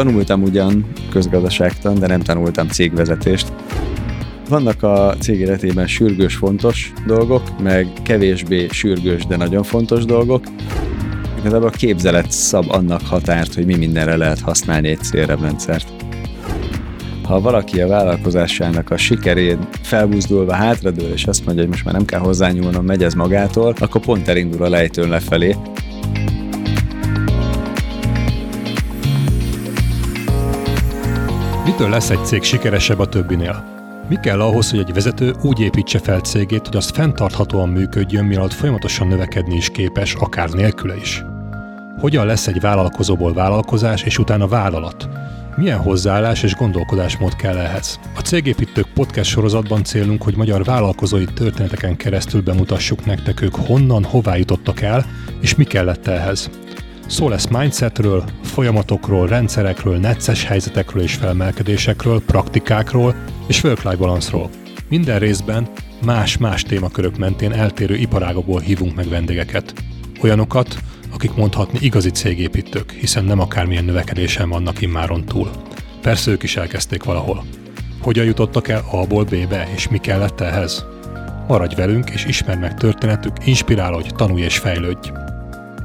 Tanultam ugyan közgazdaságtan, de nem tanultam cégvezetést. Vannak a cég életében sürgős, fontos dolgok, meg kevésbé sürgős, de nagyon fontos dolgok. Igazából a képzelet szab annak határt, hogy mi mindenre lehet használni egy célrendszert. Ha valaki a vállalkozásának a sikerén felbuzdulva hátradől, és azt mondja, hogy most már nem kell hozzányúlnom, megy ez magától, akkor pont elindul a lejtőn lefelé. Mitől lesz egy cég sikeresebb a többinél? Mi kell ahhoz, hogy egy vezető úgy építse fel cégét, hogy az fenntarthatóan működjön, mielőtt folyamatosan növekedni is képes, akár nélküle is? Hogyan lesz egy vállalkozóból vállalkozás és utána vállalat? Milyen hozzáállás és gondolkodásmód kell ehhez? A Cégépítők podcast sorozatban célunk, hogy magyar vállalkozói történeteken keresztül bemutassuk nektek ők honnan, hová jutottak el, és mi kellett ehhez. Szó lesz mindsetről, folyamatokról, rendszerekről, necces helyzetekről és felmelkedésekről, praktikákról és work-life balance-ról. Minden részben más-más témakörök mentén eltérő iparágokból hívunk meg vendégeket. Olyanokat, akik mondhatni igazi cégépítők, hiszen nem akármilyen növekedésen vannak immáron túl. Persze ők is elkezdték valahol. Hogyan jutottak el A-ból B-be, és mi kellett ehhez? Maradj velünk, és ismerd meg történetük, inspirálódj, tanulj és fejlődj!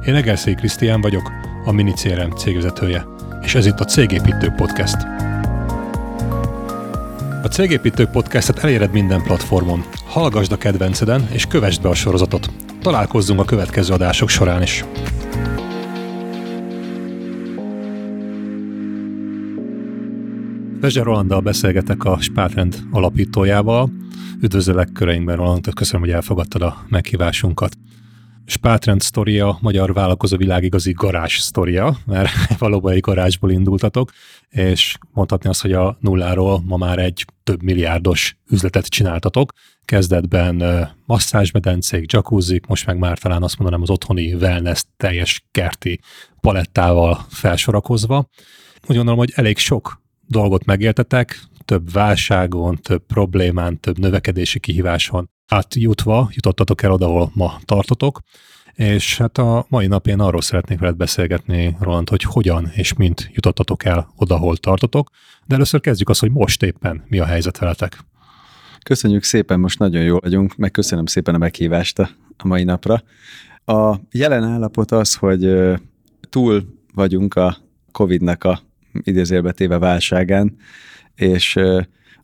Én Egerszély Krisztián vagyok, a Mini CRM cégvezetője, és ez itt a Cégépítők Podcast. A Cégépítők Podcastet eléred minden platformon. Hallgasd a kedvenceden, és kövessd be a sorozatot. Találkozzunk a következő adások során is. Vezser Rolanddal beszélgetek a Spátrend alapítójával. Üdvözöllek köreinkben, Roland, köszönöm, hogy elfogadtad a meghívásunkat. Spátrend sztoria, magyar vállalkozó világ igazi garázs sztoria, mert valóban egy garázsból indultatok, és mondhatni azt, hogy a nulláról ma már egy több milliárdos üzletet csináltatok. Kezdetben masszázsmedencék, jacuzzik, most meg már talán azt mondanám az otthoni wellness teljes kerti palettával felsorakozva. Úgy gondolom, hogy elég sok dolgot megéltetek, több válságon, több problémán, több növekedési kihíváson átjutva jutottatok el oda, ahol ma tartotok, és hát a mai nap én arról szeretnék veled beszélgetni, Roland, hogy hogyan és mint jutottatok el oda, ahol tartotok, de először kezdjük azt, hogy most éppen mi a helyzet veletek. Köszönjük szépen, most nagyon jó vagyunk, meg köszönöm szépen a meghívást a mai napra. A jelen állapot az, hogy túl vagyunk a COVID-nak a idézélbetéve válságán, és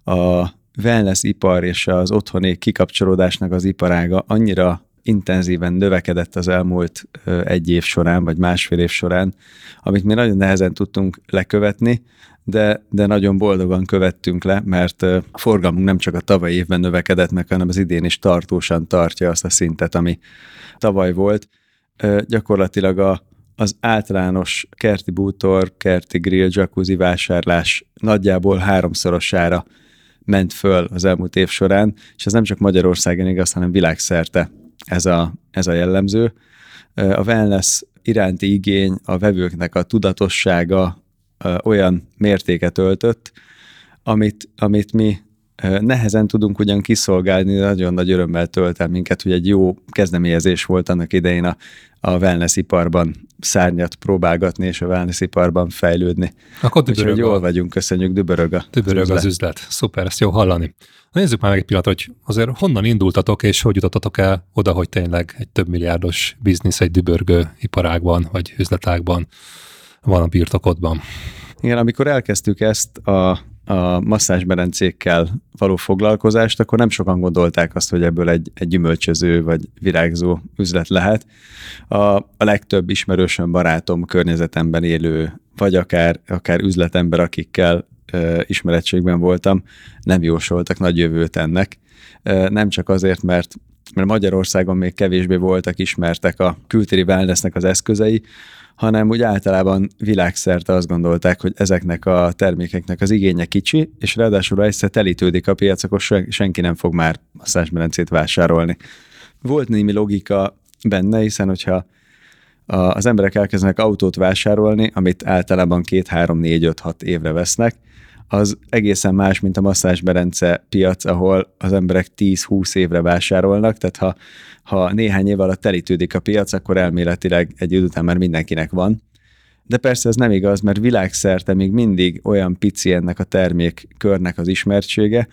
a wellness ipar és az otthoni kikapcsolódásnak az iparága annyira intenzíven növekedett az elmúlt egy év során, vagy másfél év során, amit mi nagyon nehezen tudtunk lekövetni, de, de nagyon boldogan követtünk le, mert a forgalmunk nem csak a tavalyi évben növekedett meg, hanem az idén is tartósan tartja azt a szintet, ami tavaly volt. Gyakorlatilag a, az általános kerti bútor, kerti grill, jacuzzi vásárlás nagyjából háromszorosára ment föl az elmúlt év során, és ez nem csak Magyarországon igaz, hanem világszerte ez a, ez a jellemző. A wellness iránti igény, a vevőknek a tudatossága olyan mértéket öltött, amit, amit mi nehezen tudunk ugyan kiszolgálni, nagyon nagy örömmel tölt el minket, hogy egy jó kezdeményezés volt annak idején a, a wellness iparban szárnyat próbálgatni, és a wellness iparban fejlődni. Akkor dübörög jól vagyunk, köszönjük, dübörög a Dübörög az üzlet. Szuper, ezt jó hallani. Na nézzük már meg egy pillanat, hogy azért honnan indultatok, és hogy jutottatok el oda, hogy tényleg egy több milliárdos biznisz egy dübörgő iparágban, vagy üzletágban van a birtokodban. Igen, amikor elkezdtük ezt a a masszázsmerencékkel való foglalkozást, akkor nem sokan gondolták azt, hogy ebből egy, egy gyümölcsöző vagy virágzó üzlet lehet. A, a legtöbb ismerősöm, barátom, környezetemben élő, vagy akár, akár üzletember, akikkel ö, ismerettségben voltam, nem jósoltak nagy jövőt ennek. Ö, nem csak azért, mert mert Magyarországon még kevésbé voltak ismertek a kültéri wellnessnek az eszközei, hanem úgy általában világszerte azt gondolták, hogy ezeknek a termékeknek az igénye kicsi, és ráadásul ha egyszer telítődik a piac, akkor senki nem fog már masszázsmerencét vásárolni. Volt némi logika benne, hiszen hogyha az emberek elkezdenek autót vásárolni, amit általában két, három, négy, öt, hat évre vesznek, az egészen más, mint a masszázsberence piac, ahol az emberek 10-20 évre vásárolnak, tehát ha, ha néhány év alatt telítődik a piac, akkor elméletileg egy idő után már mindenkinek van. De persze ez nem igaz, mert világszerte még mindig olyan pici ennek a termékkörnek az ismertsége,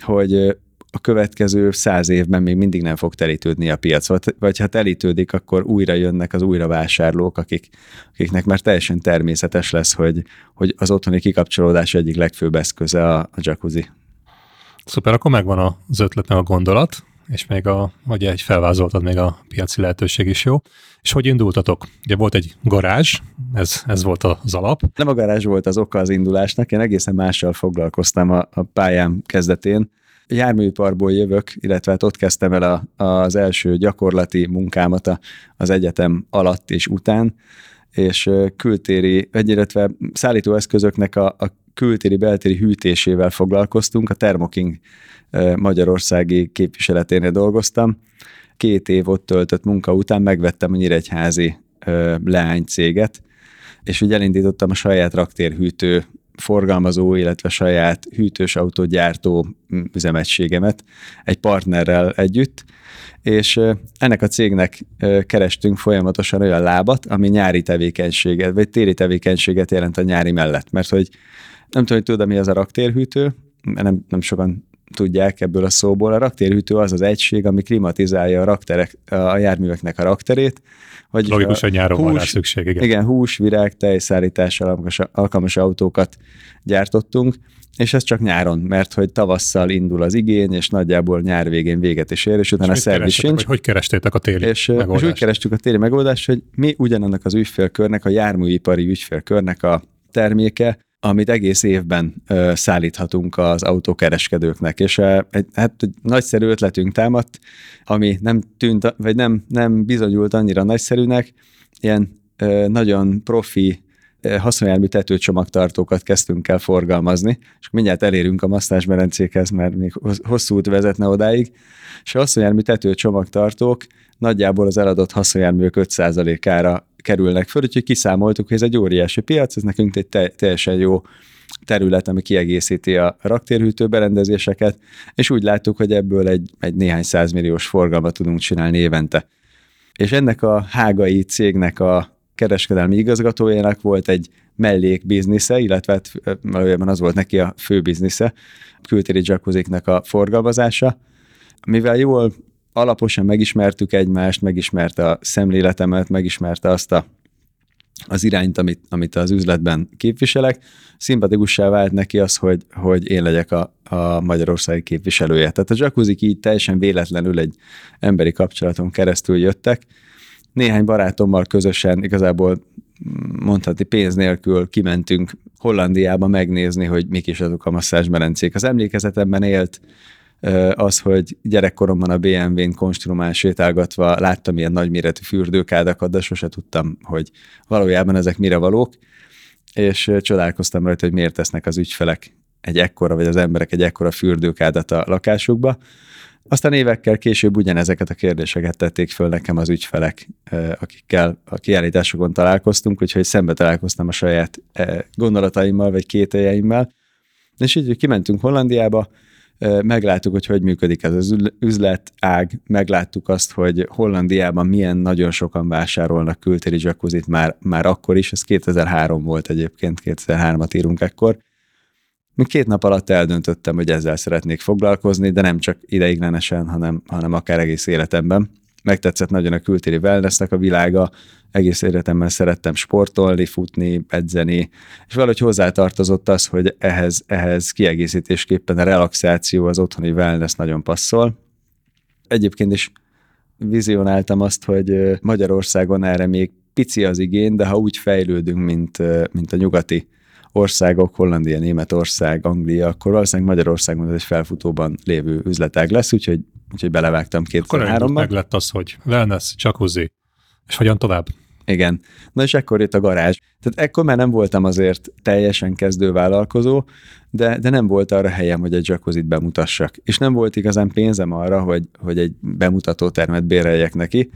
hogy a következő száz évben még mindig nem fog telítődni a piac, vagy ha telítődik, akkor újra jönnek az újra vásárlók, akik, akiknek már teljesen természetes lesz, hogy, hogy az otthoni kikapcsolódás egyik legfőbb eszköze a, a jacuzzi. Szuper, akkor megvan az ötlet, meg a gondolat, és még a, vagy egy felvázoltad, még a piaci lehetőség is jó. És hogy indultatok? Ugye volt egy garázs, ez, ez volt az alap. Nem a garázs volt az oka az indulásnak, én egészen mással foglalkoztam a, a pályám kezdetén. Járműiparból jövök, illetve hát ott kezdtem el a, az első gyakorlati munkámat az egyetem alatt és után, és kültéri, illetve szállítóeszközöknek a, a kültéri, beltéri hűtésével foglalkoztunk, a Thermoking magyarországi képviseleténél dolgoztam. Két év ott töltött munka után megvettem a Nyíregyházi leánycéget, és úgy elindítottam a saját raktérhűtő forgalmazó, illetve saját hűtős autógyártó üzemegységemet egy partnerrel együtt, és ennek a cégnek kerestünk folyamatosan olyan lábat, ami nyári tevékenységet, vagy téli tevékenységet jelent a nyári mellett, mert hogy nem tudom, hogy tudod, mi az a raktérhűtő, nem, nem sokan tudják ebből a szóból. A raktérhűtő az az egység, ami klimatizálja a, rakterek, a járműveknek a rakterét. Vagy Logikus, hogy nyáron van rá szükség. Igen. igen, hús, virág, tejszállítással alkalmas, alkalmas autókat gyártottunk, és ez csak nyáron, mert hogy tavasszal indul az igény, és nagyjából nyár végén véget is ér, és utána és a szerviz sincs. Hogy, hogy kerestétek a téli és, megoldást? És úgy kerestük a téli megoldást, hogy mi ugyanannak az ügyfélkörnek, a járműipari ügyfélkörnek a terméke, amit egész évben ö, szállíthatunk az autókereskedőknek, és ö, egy, hát egy nagyszerű ötletünk támadt, ami nem tűnt, vagy nem, nem bizonyult annyira nagyszerűnek, ilyen ö, nagyon profi haszonjármű tetőcsomagtartókat kezdtünk el forgalmazni, és mindjárt elérünk a masztásmerencékhez, mert még hosszú út vezetne odáig, és a haszonjármű tetőcsomagtartók nagyjából az eladott haszonjárműk 5%-ára kerülnek föl, úgyhogy kiszámoltuk, hogy ez egy óriási piac, ez nekünk egy te- teljesen jó terület, ami kiegészíti a raktérhűtő berendezéseket, és úgy láttuk, hogy ebből egy, egy néhány százmilliós forgalmat tudunk csinálni évente. És ennek a hágai cégnek a kereskedelmi igazgatójának volt egy mellék biznisze, illetve hát valójában az volt neki a fő biznisze, kültéri jacuzziknak a forgalmazása. Mivel jól alaposan megismertük egymást, megismerte a szemléletemet, megismerte azt a, az irányt, amit, amit az üzletben képviselek, szimpatikussá vált neki az, hogy, hogy én legyek a, a magyarországi képviselője. Tehát a jacuzzi így teljesen véletlenül egy emberi kapcsolaton keresztül jöttek. Néhány barátommal közösen igazából mondhatni pénz nélkül kimentünk Hollandiába megnézni, hogy mik is azok a masszázsmerencék. Az emlékezetemben élt az, hogy gyerekkoromban a BMW-n konstrumál sétálgatva láttam ilyen nagyméretű fürdőkádakat, de sose tudtam, hogy valójában ezek mire valók, és csodálkoztam rajta, hogy miért tesznek az ügyfelek egy ekkora, vagy az emberek egy ekkora fürdőkádat a lakásukba. Aztán évekkel később ugyanezeket a kérdéseket tették föl nekem az ügyfelek, akikkel a kiállításokon találkoztunk, úgyhogy szembe találkoztam a saját gondolataimmal, vagy kételjeimmel. És így kimentünk Hollandiába, megláttuk, hogy hogy működik ez az üzlet. Ág, megláttuk azt, hogy Hollandiában milyen nagyon sokan vásárolnak kültéri jacuzzit már, már akkor is, ez 2003 volt egyébként, 2003-at írunk ekkor. Két nap alatt eldöntöttem, hogy ezzel szeretnék foglalkozni, de nem csak ideiglenesen, hanem, hanem akár egész életemben megtetszett nagyon a kültéri wellnessnek a világa, egész életemben szerettem sportolni, futni, edzeni, és valahogy hozzátartozott az, hogy ehhez, ehhez kiegészítésképpen a relaxáció, az otthoni wellness nagyon passzol. Egyébként is vizionáltam azt, hogy Magyarországon erre még pici az igény, de ha úgy fejlődünk, mint, mint a nyugati országok, Hollandia, Németország, Anglia, akkor valószínűleg Magyarországon ez egy felfutóban lévő üzletág lesz, úgyhogy, úgyhogy belevágtam 2003-ban. meg lett az, hogy wellness, jacuzzi, és hogyan tovább? Igen. Na és ekkor jött a garázs. Tehát ekkor már nem voltam azért teljesen kezdő vállalkozó, de, de nem volt arra helyem, hogy egy jacuzzit bemutassak. És nem volt igazán pénzem arra, hogy, hogy egy bemutató termet béreljek neki,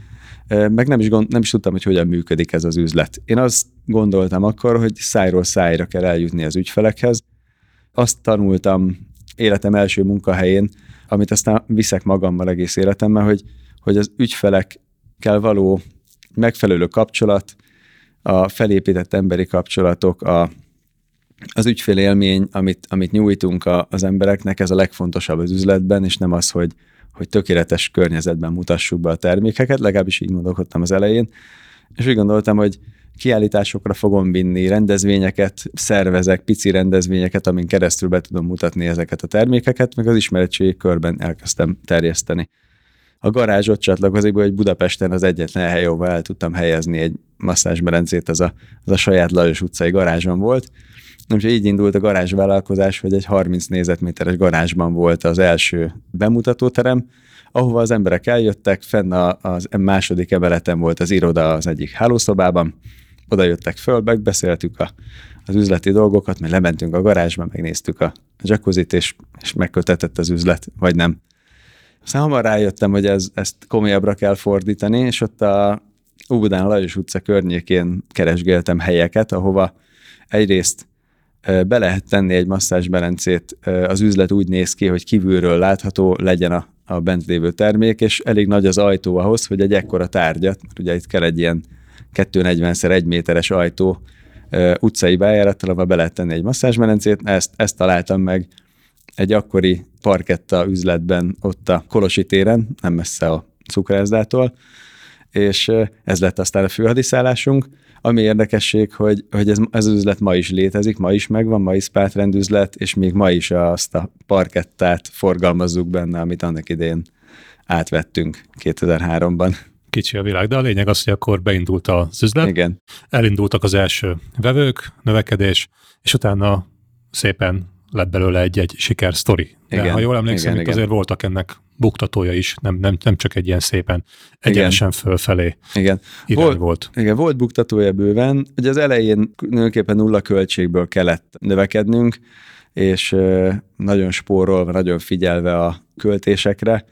meg nem is, gond, nem is tudtam, hogy hogyan működik ez az üzlet. Én azt gondoltam akkor, hogy szájról szájra kell eljutni az ügyfelekhez. Azt tanultam életem első munkahelyén, amit aztán viszek magammal egész életemben, hogy, hogy az ügyfelekkel való megfelelő kapcsolat, a felépített emberi kapcsolatok, a, az ügyfélélmény, amit, amit nyújtunk a, az embereknek, ez a legfontosabb az üzletben, és nem az, hogy, hogy tökéletes környezetben mutassuk be a termékeket, legalábbis így gondolkodtam az elején, és úgy gondoltam, hogy kiállításokra fogom vinni, rendezvényeket szervezek, pici rendezvényeket, amin keresztül be tudom mutatni ezeket a termékeket, meg az ismeretségi körben elkezdtem terjeszteni. A garázsot csatlakozik, hogy Budapesten az egyetlen hely, ahol el tudtam helyezni egy masszázsmerencét, az a, az a saját Lajos utcai garázsom volt. Úgyhogy így indult a garázsvállalkozás, hogy egy 30 négyzetméteres garázsban volt az első bemutatóterem, ahova az emberek eljöttek, fenn az második emeleten volt az iroda az egyik hálószobában, oda jöttek föl, megbeszéltük a, az üzleti dolgokat, mert lementünk a garázsba, megnéztük a jacuzzit, és, és megkötetett az üzlet, vagy nem. Aztán hamar rájöttem, hogy ez, ezt komolyabbra kell fordítani, és ott a Óbudán Lajos utca környékén keresgéltem helyeket, ahova egyrészt be lehet tenni egy masszázsbelencét, az üzlet úgy néz ki, hogy kívülről látható legyen a, a bent lévő termék, és elég nagy az ajtó ahhoz, hogy egy ekkora tárgyat, mert ugye itt kell egy ilyen 240 1 méteres ajtó utcai bejárattal, ahol be lehet tenni egy masszázsmerencét, ezt, ezt találtam meg egy akkori parketta üzletben ott a Kolosi téren, nem messze a cukrászdától, és ez lett aztán a főhadiszállásunk. Ami érdekesség, hogy, hogy ez, ez az üzlet ma is létezik, ma is megvan, ma is spátrend üzlet, és még ma is azt a parkettát forgalmazzuk benne, amit annak idén átvettünk 2003-ban. Kicsi a világ, de a lényeg az, hogy akkor beindult az üzlet. Igen. Elindultak az első vevők, növekedés, és utána szépen lett belőle egy-egy sikersztori. De igen, ha jól emlékszem, igen, itt igen. azért voltak ennek buktatója is, nem, nem, nem csak egy ilyen szépen egyenesen igen. fölfelé igen. volt, volt. Igen, volt buktatója bőven. Ugye az elején nőképpen nulla költségből kellett növekednünk, és nagyon spórolva, nagyon figyelve a költésekre,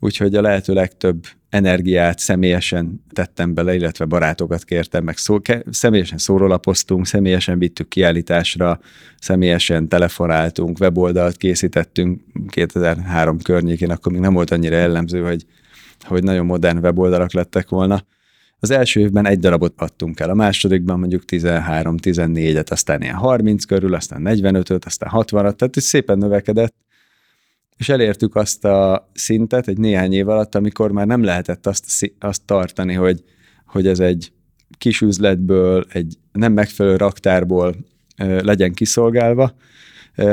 úgyhogy a lehető legtöbb energiát személyesen tettem bele, illetve barátokat kértem, meg szó, személyesen szórólapoztunk, személyesen vittük kiállításra, személyesen telefonáltunk, weboldalt készítettünk 2003 környékén, akkor még nem volt annyira jellemző, hogy, hogy nagyon modern weboldalak lettek volna. Az első évben egy darabot adtunk el, a másodikban mondjuk 13-14-et, aztán ilyen 30 körül, aztán 45-öt, aztán 60-at, tehát szépen növekedett, és elértük azt a szintet egy néhány év alatt, amikor már nem lehetett azt, azt tartani, hogy, hogy ez egy kis üzletből, egy nem megfelelő raktárból legyen kiszolgálva.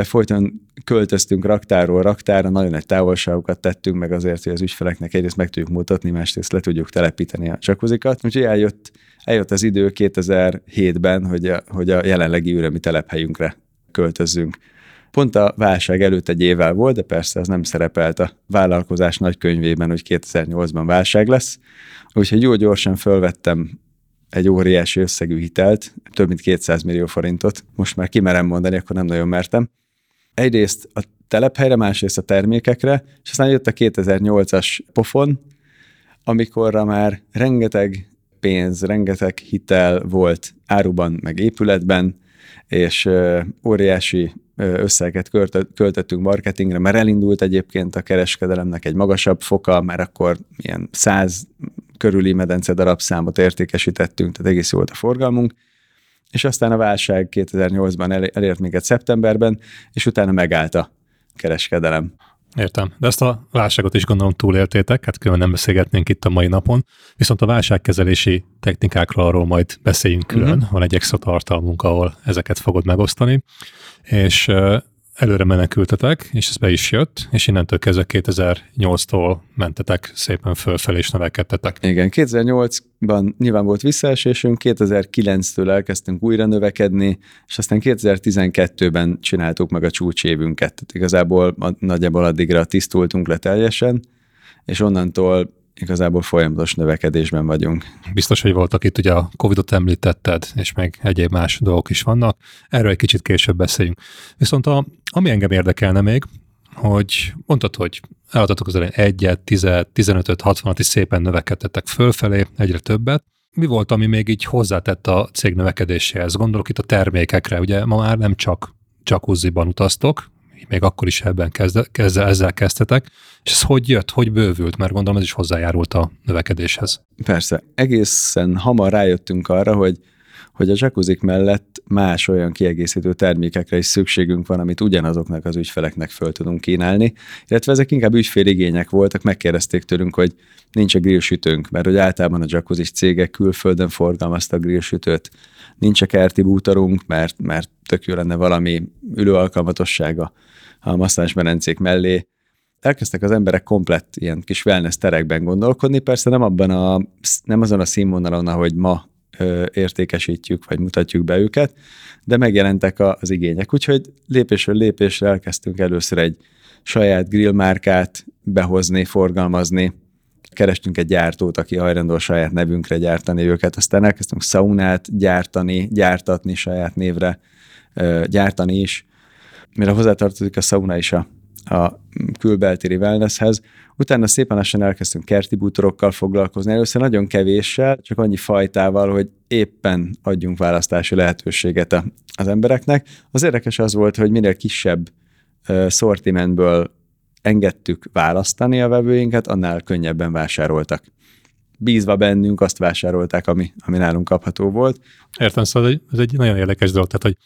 Folyton költöztünk raktárról raktára, nagyon nagy távolságokat tettünk meg azért, hogy az ügyfeleknek egyrészt meg tudjuk mutatni, másrészt le tudjuk telepíteni a csakuzikat. Úgyhogy eljött, eljött az idő 2007-ben, hogy a, hogy a jelenlegi üremi telephelyünkre költözzünk. Pont a válság előtt egy évvel volt, de persze ez nem szerepelt a vállalkozás nagykönyvében, hogy 2008-ban válság lesz. Úgyhogy jó gyorsan fölvettem egy óriási összegű hitelt, több mint 200 millió forintot. Most már kimerem mondani, akkor nem nagyon mertem. Egyrészt a telephelyre, másrészt a termékekre, és aztán jött a 2008-as pofon, amikorra már rengeteg pénz, rengeteg hitel volt áruban, meg épületben, és óriási összeget költöttünk marketingre, mert elindult egyébként a kereskedelemnek egy magasabb foka, mert akkor ilyen száz körüli medence darabszámot értékesítettünk, tehát egész jó volt a forgalmunk, és aztán a válság 2008-ban elért minket szeptemberben, és utána megállt a kereskedelem. Értem. De ezt a válságot is gondolom túléltétek, hát külön nem beszélgetnénk itt a mai napon. Viszont a válságkezelési technikákról arról majd beszéljünk külön. Uh-huh. Van egy extra tartalmunk, ahol ezeket fogod megosztani. És előre menekültetek, és ez be is jött, és innentől kezdve 2008-tól mentetek szépen fölfelé, és növekedtetek. Igen, 2008-ban nyilván volt visszaesésünk, 2009-től elkezdtünk újra növekedni, és aztán 2012-ben csináltuk meg a csúcsévünket. Tehát igazából nagyjából addigra tisztultunk le teljesen, és onnantól igazából folyamatos növekedésben vagyunk. Biztos, hogy voltak itt, ugye a Covid-ot említetted, és meg egyéb más dolgok is vannak. Erről egy kicsit később beszéljünk. Viszont a, ami engem érdekelne még, hogy mondtad, hogy eladtatok az elején 1 10 15 60 is szépen növekedtetek fölfelé, egyre többet. Mi volt, ami még így hozzátett a cég növekedéséhez? Gondolok itt a termékekre, ugye ma már nem csak jacuzziban utaztok, még akkor is ebben kezde, kezde, ezzel kezdtetek, és ez hogy jött, hogy bővült, mert gondolom ez is hozzájárult a növekedéshez. Persze, egészen hamar rájöttünk arra, hogy hogy a jacuzzik mellett más olyan kiegészítő termékekre is szükségünk van, amit ugyanazoknak az ügyfeleknek föl tudunk kínálni, illetve ezek inkább ügyféligények voltak, megkérdezték tőlünk, hogy nincs a grillsütőnk, mert hogy általában a jacuzzi cégek külföldön forgalmaztak grillsütőt, nincs a kerti bútorunk, mert, mert tök jó lenne valami ülőalkalmatossága a masszázsmerencék mellé, elkezdtek az emberek komplett ilyen kis wellness terekben gondolkodni, persze nem abban a, nem azon a színvonalon, ahogy ma ö, értékesítjük, vagy mutatjuk be őket, de megjelentek a, az igények. Úgyhogy lépésről lépésre elkezdtünk először egy saját grillmárkát behozni, forgalmazni, kerestünk egy gyártót, aki hajlandó a saját nevünkre gyártani őket, aztán elkezdtünk szaunát gyártani, gyártatni saját névre, gyártani is, mire hozzátartozik a szauna is a a külbeltéri wellnesshez. Utána szépen lassan elkezdtünk kerti bútorokkal foglalkozni. Először nagyon kevéssel, csak annyi fajtával, hogy éppen adjunk választási lehetőséget a, az embereknek. Az érdekes az volt, hogy minél kisebb uh, szortimentből engedtük választani a vevőinket, annál könnyebben vásároltak. Bízva bennünk azt vásárolták, ami, ami nálunk kapható volt. Értem, szóval ez egy nagyon érdekes dolog, tehát hogy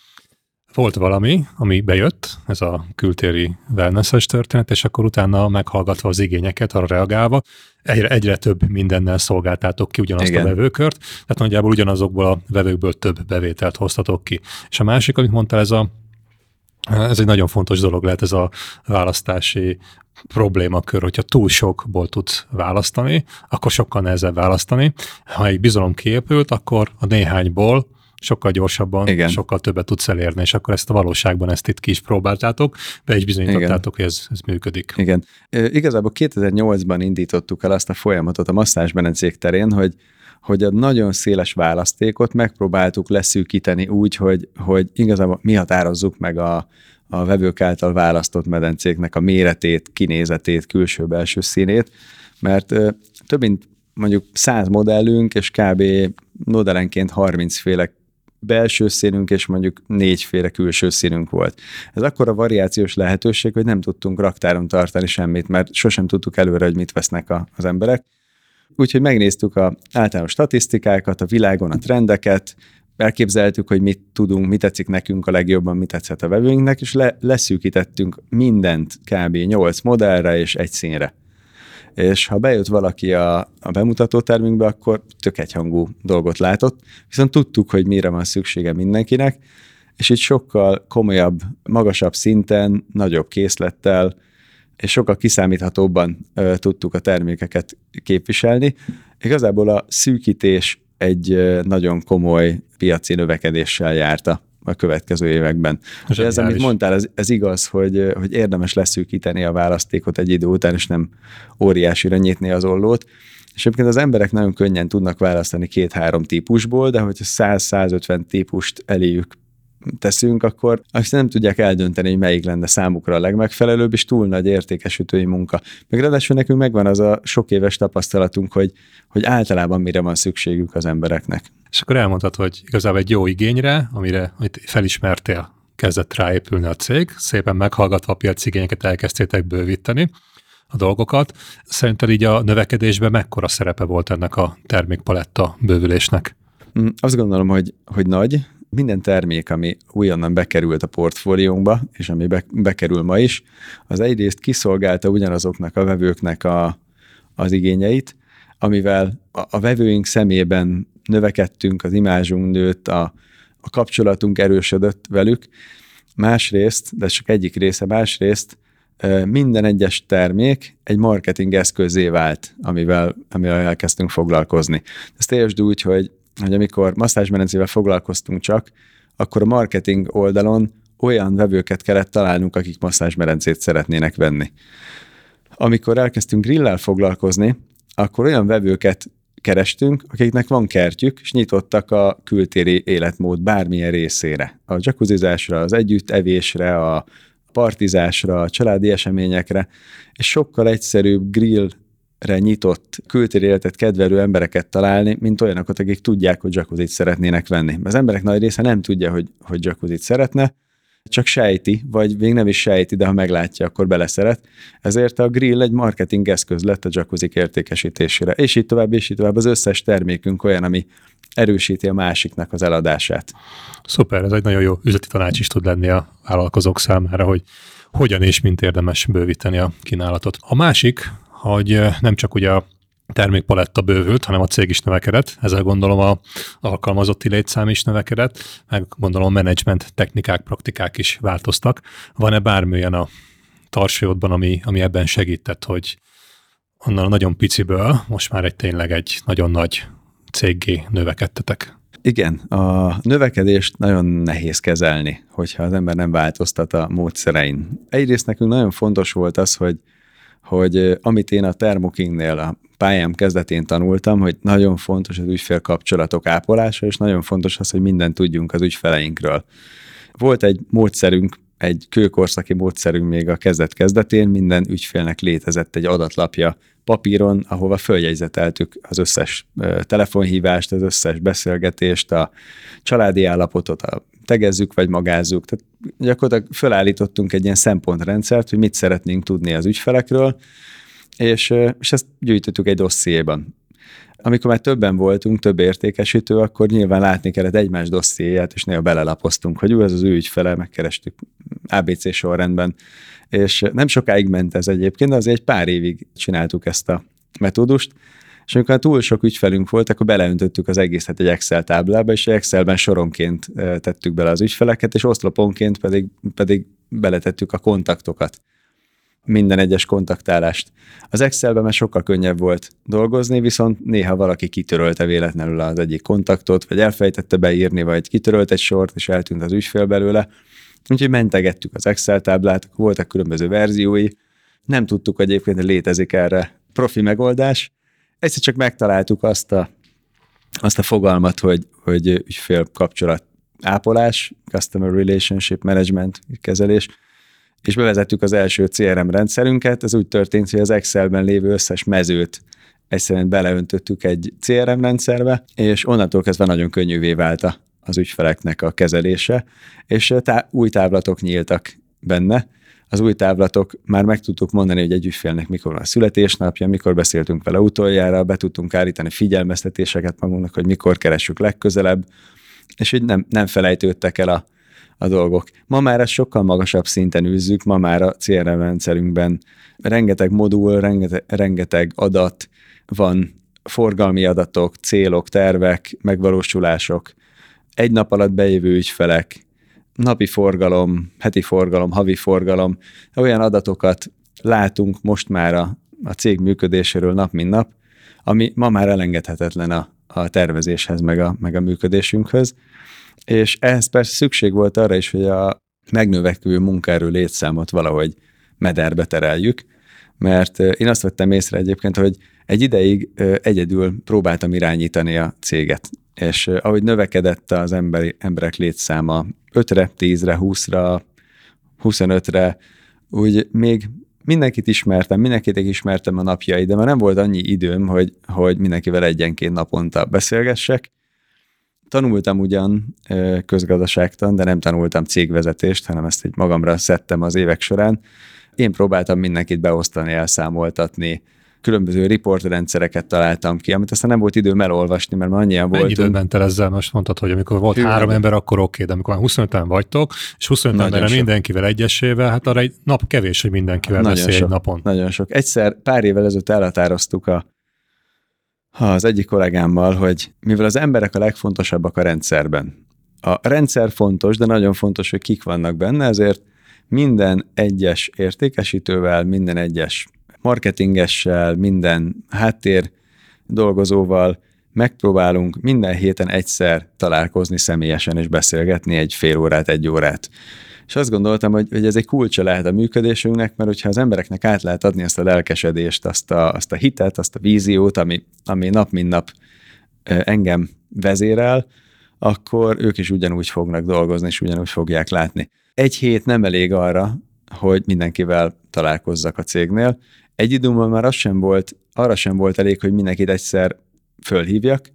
volt valami, ami bejött, ez a kültéri wellness történet, és akkor utána meghallgatva az igényeket, arra reagálva, egyre, egyre több mindennel szolgáltátok ki ugyanazt Igen. a vevőkört, tehát nagyjából ugyanazokból a vevőkből több bevételt hoztatok ki. És a másik, amit mondtál, ez a ez egy nagyon fontos dolog lehet ez a választási problémakör, hogyha túl sokból tudsz választani, akkor sokkal nehezebb választani. Ha egy bizalom kiépült, akkor a néhányból sokkal gyorsabban, Igen. sokkal többet tudsz elérni, és akkor ezt a valóságban ezt itt ki is próbáltátok, be is bizonyítottátok, hogy ez, ez működik. Igen. Igazából 2008-ban indítottuk el azt a folyamatot a masszázsmenencék terén, hogy hogy a nagyon széles választékot megpróbáltuk leszűkíteni úgy, hogy, hogy igazából mi határozzuk meg a, a vevők által választott medencéknek a méretét, kinézetét, külső-belső színét, mert több mint mondjuk 100 modellünk, és kb. modellenként 30 féle belső színünk, és mondjuk négyféle külső színünk volt. Ez akkor a variációs lehetőség, hogy nem tudtunk raktáron tartani semmit, mert sosem tudtuk előre, hogy mit vesznek a, az emberek. Úgyhogy megnéztük a általános statisztikákat, a világon a trendeket, elképzeltük, hogy mit tudunk, mit tetszik nekünk a legjobban, mit tetszett a vevőinknek, és le, leszűkítettünk mindent kb. 8 modellre és egy színre és ha bejött valaki a, a bemutató termünkbe, akkor tök egyhangú dolgot látott, viszont tudtuk, hogy mire van szüksége mindenkinek, és itt sokkal komolyabb, magasabb szinten, nagyobb készlettel, és sokkal kiszámíthatóbban ö, tudtuk a termékeket képviselni. Igazából a szűkítés egy nagyon komoly piaci növekedéssel járta a következő években. És ez, amit mondtál, ez, ez igaz, hogy, hogy érdemes leszűkíteni a választékot egy idő után, és nem óriásira nyitni az ollót. És egyébként az emberek nagyon könnyen tudnak választani két-három típusból, de hogyha 100-150 típust eléjük teszünk, akkor azt nem tudják eldönteni, hogy melyik lenne számukra a legmegfelelőbb, és túl nagy értékesítői munka. Meg ráadásul nekünk megvan az a sok éves tapasztalatunk, hogy, hogy általában mire van szükségük az embereknek. És akkor elmondhatod, hogy igazából egy jó igényre, amire amit felismertél, kezdett ráépülni a cég, szépen meghallgatva a piaci igényeket elkezdtétek bővíteni a dolgokat. Szerinted így a növekedésben mekkora szerepe volt ennek a termékpaletta bővülésnek? Mm, azt gondolom, hogy, hogy nagy, minden termék, ami újonnan bekerült a portfóliónkba, és ami be, bekerül ma is, az egyrészt kiszolgálta ugyanazoknak a vevőknek a, az igényeit, amivel a, a vevőink szemében növekedtünk, az imázsunk nőtt, a, a kapcsolatunk erősödött velük. Másrészt, de csak egyik része, másrészt minden egyes termék egy marketing eszközé vált, amivel, amivel elkezdtünk foglalkozni. Ezt értsd úgy, hogy hogy amikor masszázsmenencével foglalkoztunk csak, akkor a marketing oldalon olyan vevőket kellett találnunk, akik masszázsmerencét szeretnének venni. Amikor elkezdtünk grillel foglalkozni, akkor olyan vevőket kerestünk, akiknek van kertjük, és nyitottak a kültéri életmód bármilyen részére. A jacuzzizásra, az együttevésre, a partizásra, a családi eseményekre, és sokkal egyszerűbb grill nyitott kültéri életet kedvelő embereket találni, mint olyanokat, akik tudják, hogy jacuzzit szeretnének venni. Az emberek nagy része nem tudja, hogy, hogy jacuzzit szeretne, csak sejti, vagy még nem is sejti, de ha meglátja, akkor beleszeret. Ezért a grill egy marketing eszköz lett a jacuzzi értékesítésére. És így tovább, és így tovább. Az összes termékünk olyan, ami erősíti a másiknak az eladását. Szuper, ez egy nagyon jó üzleti tanács is tud lenni a vállalkozók számára, hogy hogyan és mint érdemes bővíteni a kínálatot. A másik, hogy nem csak ugye a termékpaletta bővült, hanem a cég is növekedett. Ezzel gondolom a alkalmazotti létszám is növekedett, meg gondolom a menedzsment technikák, praktikák is változtak. Van-e bármilyen a tarsolyodban, ami, ami ebben segített, hogy onnan a nagyon piciből most már egy tényleg egy nagyon nagy céggé növekedtetek? Igen, a növekedést nagyon nehéz kezelni, hogyha az ember nem változtat a módszerein. Egyrészt nekünk nagyon fontos volt az, hogy hogy amit én a Thermokingnél a pályám kezdetén tanultam, hogy nagyon fontos az ügyfél kapcsolatok ápolása, és nagyon fontos az, hogy mindent tudjunk az ügyfeleinkről. Volt egy módszerünk, egy kőkorszaki módszerünk még a kezdet-kezdetén, minden ügyfélnek létezett egy adatlapja papíron, ahova följegyzeteltük az összes telefonhívást, az összes beszélgetést, a családi állapotot, a tegezzük vagy magázzuk. Tehát gyakorlatilag fölállítottunk egy ilyen szempontrendszert, hogy mit szeretnénk tudni az ügyfelekről, és, és ezt gyűjtöttük egy dossziéban. Amikor már többen voltunk, több értékesítő, akkor nyilván látni kellett egymás dossziéját, és néha belelapoztunk, hogy ő az az ő ügyfele, megkerestük ABC sorrendben. És nem sokáig ment ez egyébként, de azért egy pár évig csináltuk ezt a metódust, és amikor túl sok ügyfelünk volt, akkor beleöntöttük az egészet egy Excel táblába, és Excelben soronként tettük bele az ügyfeleket, és oszloponként pedig, pedig beletettük a kontaktokat minden egyes kontaktálást. Az Excelben már sokkal könnyebb volt dolgozni, viszont néha valaki kitörölte véletlenül az egyik kontaktot, vagy elfejtette beírni, vagy kitörölt egy sort, és eltűnt az ügyfél belőle. Úgyhogy mentegettük az Excel táblát, voltak különböző verziói, nem tudtuk hogy egyébként, létezik erre profi megoldás. Egyszer csak megtaláltuk azt a, azt a fogalmat, hogy, hogy ügyfél kapcsolat ápolás, Customer Relationship Management kezelés, és bevezettük az első CRM rendszerünket. Ez úgy történt, hogy az Excelben lévő összes mezőt egyszerűen beleöntöttük egy CRM rendszerbe, és onnantól kezdve nagyon könnyűvé vált az ügyfeleknek a kezelése, és tá- új távlatok nyíltak benne. Az új távlatok már meg tudtuk mondani, hogy egy ügyfélnek mikor van a születésnapja, mikor beszéltünk vele utoljára, be tudtunk állítani figyelmeztetéseket magunknak, hogy mikor keressük legközelebb, és hogy nem, nem felejtődtek el a, a dolgok. Ma már ezt sokkal magasabb szinten űzzük, ma már a CRM rendszerünkben rengeteg modul, rengeteg, rengeteg adat van, forgalmi adatok, célok, tervek, megvalósulások, egy nap alatt bejövő ügyfelek, napi forgalom, heti forgalom, havi forgalom, olyan adatokat látunk most már a, a cég működéséről nap mint nap, ami ma már elengedhetetlen a, a tervezéshez, meg a, meg a működésünkhöz. És ehhez persze szükség volt arra is, hogy a megnövekvő munkaerő létszámot valahogy mederbe tereljük, mert én azt vettem észre egyébként, hogy egy ideig egyedül próbáltam irányítani a céget, és ahogy növekedett az emberi, emberek létszáma 5-re, 10-re, 20-ra, 25-re, úgy még mindenkit ismertem, mindenkit ismertem a napjai, de már nem volt annyi időm, hogy, hogy mindenkivel egyenként naponta beszélgessek, Tanultam ugyan közgazdaságtan, de nem tanultam cégvezetést, hanem ezt egy magamra szedtem az évek során. Én próbáltam mindenkit beosztani, elszámoltatni, különböző riportrendszereket találtam ki, amit aztán nem volt időm elolvasni, mert már annyian Mennyi voltunk. ment el ezzel? Most mondtad, hogy amikor volt Hű, három ember, akkor oké, de amikor már 25 vagytok, és 25 emberre mindenkivel egyesével, hát arra egy nap kevés, hogy mindenkivel nagyon beszélj egy napon. Nagyon sok. Egyszer pár évvel ezelőtt elhatároztuk a az egyik kollégámmal, hogy mivel az emberek a legfontosabbak a rendszerben, a rendszer fontos, de nagyon fontos, hogy kik vannak benne, ezért minden egyes értékesítővel, minden egyes marketingessel, minden háttér dolgozóval megpróbálunk minden héten egyszer találkozni személyesen és beszélgetni egy fél órát, egy órát. És azt gondoltam, hogy, hogy ez egy kulcsa lehet a működésünknek, mert hogyha az embereknek át lehet adni azt a lelkesedést, azt a, azt a hitet, azt a víziót, ami, ami nap mint nap engem vezérel, akkor ők is ugyanúgy fognak dolgozni, és ugyanúgy fogják látni. Egy hét nem elég arra, hogy mindenkivel találkozzak a cégnél. Egy időben már az sem volt, arra sem volt elég, hogy mindenkit egyszer fölhívjak,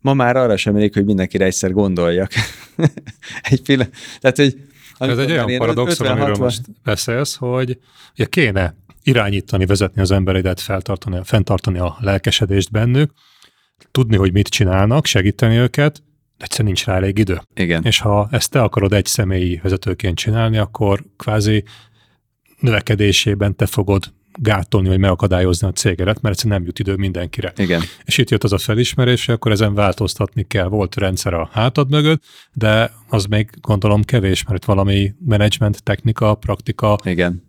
ma már arra sem elég, hogy mindenkire egyszer gondoljak. Egy pillanat. Tehát, hogy Ez egy olyan paradoxon, amiről most beszélsz, hogy ugye kéne irányítani, vezetni az emberedet, feltartani, fenntartani a lelkesedést bennük, tudni, hogy mit csinálnak, segíteni őket, de egyszerűen nincs rá elég idő. Igen. És ha ezt te akarod egy személyi vezetőként csinálni, akkor kvázi növekedésében te fogod gátolni, vagy megakadályozni a cégedet, mert egyszerűen nem jut idő mindenkire. Igen. És itt jött az a felismerés, akkor ezen változtatni kell. Volt rendszer a hátad mögött, de az még gondolom kevés, mert valami menedzsment, technika, praktika. Igen.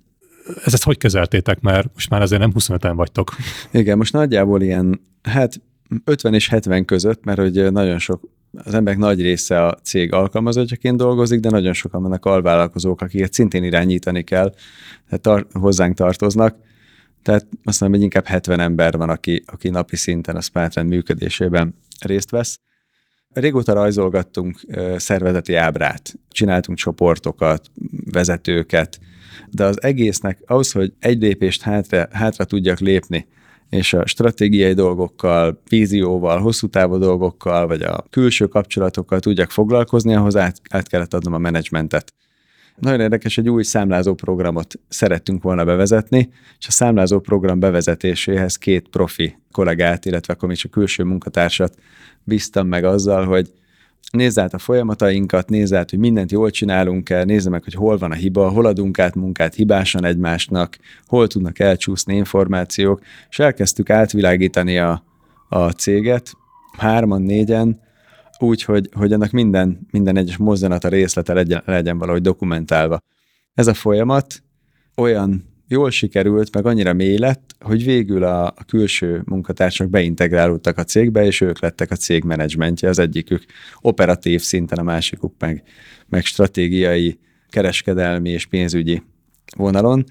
Ez, ezt hogy kezeltétek, mert most már azért nem 25-en vagytok. Igen, most nagyjából ilyen, hát 50 és 70 között, mert hogy nagyon sok az emberek nagy része a cég alkalmazottjaként dolgozik, de nagyon sokan vannak alvállalkozók, akiket szintén irányítani kell, tehát tar- hozzánk tartoznak. Tehát azt mondom, inkább 70 ember van, aki, aki napi szinten a Smartrend működésében részt vesz. Régóta rajzolgattunk szervezeti ábrát, csináltunk csoportokat, vezetőket, de az egésznek ahhoz, hogy egy lépést hátra, hátra tudjak lépni, és a stratégiai dolgokkal, vízióval, hosszú távú dolgokkal, vagy a külső kapcsolatokkal tudjak foglalkozni, ahhoz át, át kellett adnom a menedzsmentet. Nagyon érdekes, egy új számlázó programot szerettünk volna bevezetni, és a számlázó program bevezetéséhez két profi kollégát, illetve akkor még a külső munkatársat bíztam meg azzal, hogy nézz át a folyamatainkat, nézz át, hogy mindent jól csinálunk el, nézze meg, hogy hol van a hiba, hol adunk át munkát hibásan egymásnak, hol tudnak elcsúszni információk, és elkezdtük átvilágítani a, a céget, hárman, négyen, úgy, hogy, hogy annak minden, minden egyes mozzanata részlete legyen, legyen valahogy dokumentálva. Ez a folyamat olyan jól sikerült, meg annyira mély lett, hogy végül a, a külső munkatársak beintegrálódtak a cégbe, és ők lettek a cég menedzsmentje, az egyikük operatív szinten, a másikuk meg, meg stratégiai, kereskedelmi és pénzügyi vonalon,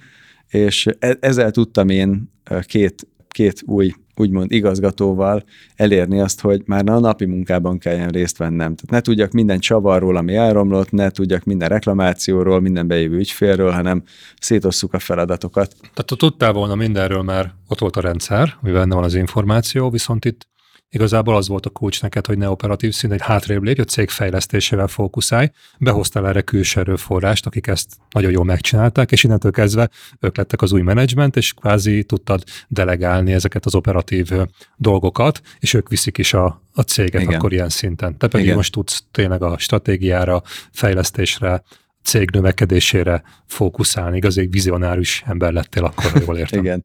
és e, ezzel tudtam én két, két új úgymond igazgatóval elérni azt, hogy már a napi munkában kelljen részt vennem. Tehát ne tudjak minden csavarról, ami elromlott, ne tudjak minden reklamációról, minden bejövő ügyfélről, hanem szétosszuk a feladatokat. Tehát tu tudtál volna mindenről, mert ott volt a rendszer, ami benne van az információ, viszont itt Igazából az volt a kulcs neked, hogy ne operatív szint, egy hátrébb lépj, a cég fejlesztésével fókuszálj, behoztál erre külső erőforrást, akik ezt nagyon jól megcsinálták, és innentől kezdve ők lettek az új menedzsment, és kvázi tudtad delegálni ezeket az operatív dolgokat, és ők viszik is a, a céget Igen. akkor ilyen szinten. Te pedig Igen. most tudsz tényleg a stratégiára, fejlesztésre, cég növekedésére fókuszálni. Igazi vizionáris ember lettél akkor, ha jól értem. Igen.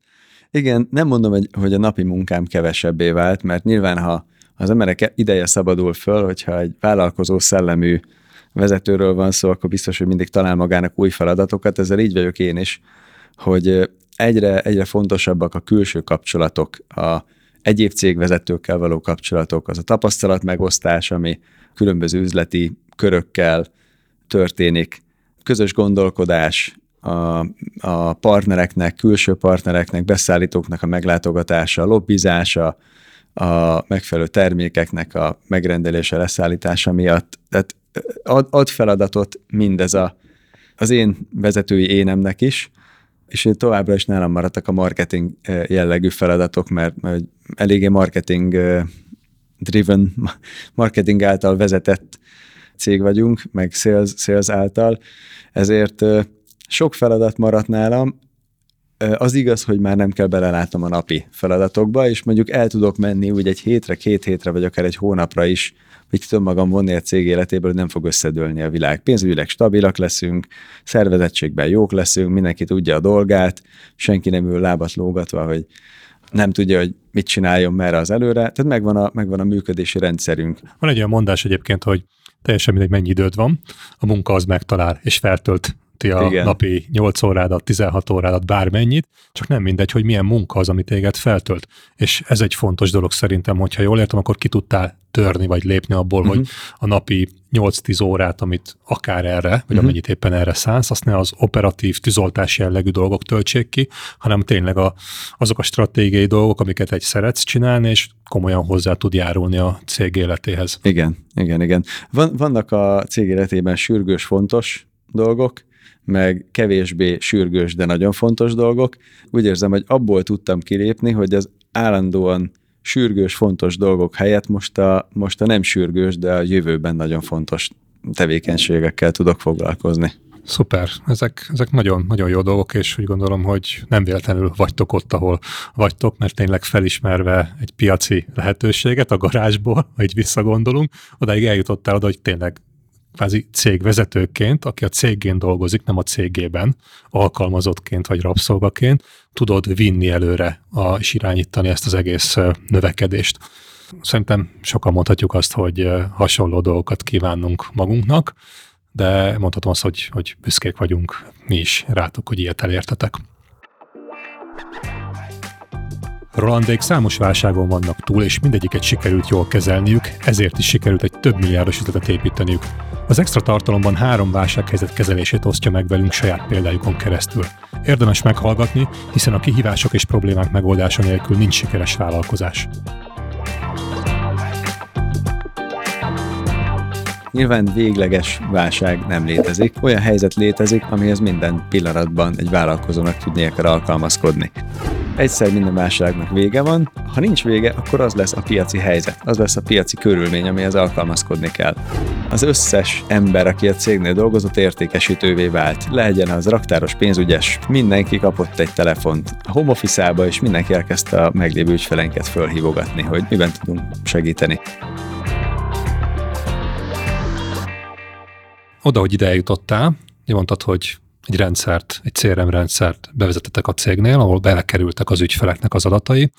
Igen, nem mondom, hogy, a napi munkám kevesebbé vált, mert nyilván, ha az emberek ideje szabadul föl, hogyha egy vállalkozó szellemű vezetőről van szó, akkor biztos, hogy mindig talál magának új feladatokat, ezzel így vagyok én is, hogy egyre, egyre fontosabbak a külső kapcsolatok, a egyéb cégvezetőkkel való kapcsolatok, az a tapasztalat megosztás, ami különböző üzleti körökkel történik, közös gondolkodás, a, a partnereknek, külső partnereknek, beszállítóknak a meglátogatása, a lobbizása, a megfelelő termékeknek a megrendelése, leszállítása miatt. Tehát ad, ad feladatot mindez a, az én vezetői énemnek is, és én továbbra is nálam maradtak a marketing jellegű feladatok, mert, mert eléggé marketing driven, marketing által vezetett cég vagyunk, meg sales, sales által, ezért sok feladat maradt nálam, az igaz, hogy már nem kell belelátnom a napi feladatokba, és mondjuk el tudok menni úgy egy hétre, két hétre, vagy akár egy hónapra is, hogy tudom magam vonni a cég életéből, hogy nem fog összedőlni a világ. Pénzügyileg stabilak leszünk, szervezettségben jók leszünk, mindenki tudja a dolgát, senki nem ül lábat lógatva, hogy nem tudja, hogy mit csináljon merre az előre, tehát megvan a, megvan a működési rendszerünk. Van egy olyan mondás egyébként, hogy teljesen mindegy, mennyi időd van, a munka az megtalál és feltölt a Igen. napi 8 órádat, 16 órádat, bármennyit, csak nem mindegy, hogy milyen munka az, amit téged feltölt. És ez egy fontos dolog szerintem, hogyha jól értem, akkor ki tudtál törni, vagy lépni abból, uh-huh. hogy a napi 8-10 órát, amit akár erre, vagy uh-huh. amennyit éppen erre szánsz, azt ne az operatív, tűzoltás jellegű dolgok töltsék ki, hanem tényleg a, azok a stratégiai dolgok, amiket egy szeretsz csinálni, és komolyan hozzá tud járulni a cég életéhez. Igen, igen, igen. Van, vannak a cég életében sürgős, fontos dolgok, meg kevésbé sürgős, de nagyon fontos dolgok. Úgy érzem, hogy abból tudtam kilépni, hogy az állandóan sürgős, fontos dolgok helyett most a, most a nem sürgős, de a jövőben nagyon fontos tevékenységekkel tudok foglalkozni. Szuper, ezek, ezek nagyon, nagyon jó dolgok, és úgy gondolom, hogy nem véletlenül vagytok ott, ahol vagytok, mert tényleg felismerve egy piaci lehetőséget a garázsból, ha így visszagondolunk, odáig eljutottál oda, hogy tényleg kvázi cégvezetőként, aki a cégén dolgozik, nem a cégében, alkalmazottként vagy rabszolgaként, tudod vinni előre a, és irányítani ezt az egész növekedést. Szerintem sokan mondhatjuk azt, hogy hasonló dolgokat kívánunk magunknak, de mondhatom azt, hogy, hogy büszkék vagyunk mi is rátok, hogy ilyet elértetek. Rolandék számos válságon vannak túl, és mindegyiket sikerült jól kezelniük, ezért is sikerült egy több milliárdos üzletet építeniük. Az extra tartalomban három válsághelyzet kezelését osztja meg velünk saját példájukon keresztül. Érdemes meghallgatni, hiszen a kihívások és problémák megoldása nélkül nincs sikeres vállalkozás. Nyilván végleges válság nem létezik. Olyan helyzet létezik, amihez minden pillanatban egy vállalkozónak tudnia kell alkalmazkodni. Egyszer minden válságnak vége van, ha nincs vége, akkor az lesz a piaci helyzet, az lesz a piaci körülmény, amihez alkalmazkodni kell. Az összes ember, aki a cégnél dolgozott, értékesítővé vált. Legyen az raktáros pénzügyes, mindenki kapott egy telefont a home office és mindenki elkezdte a meglévő ügyfelenket fölhívogatni, hogy miben tudunk segíteni. Oda, hogy ide eljutottál, mondtad, hogy egy rendszert, egy CRM rendszert bevezetettek a cégnél, ahol belekerültek az ügyfeleknek az adatai,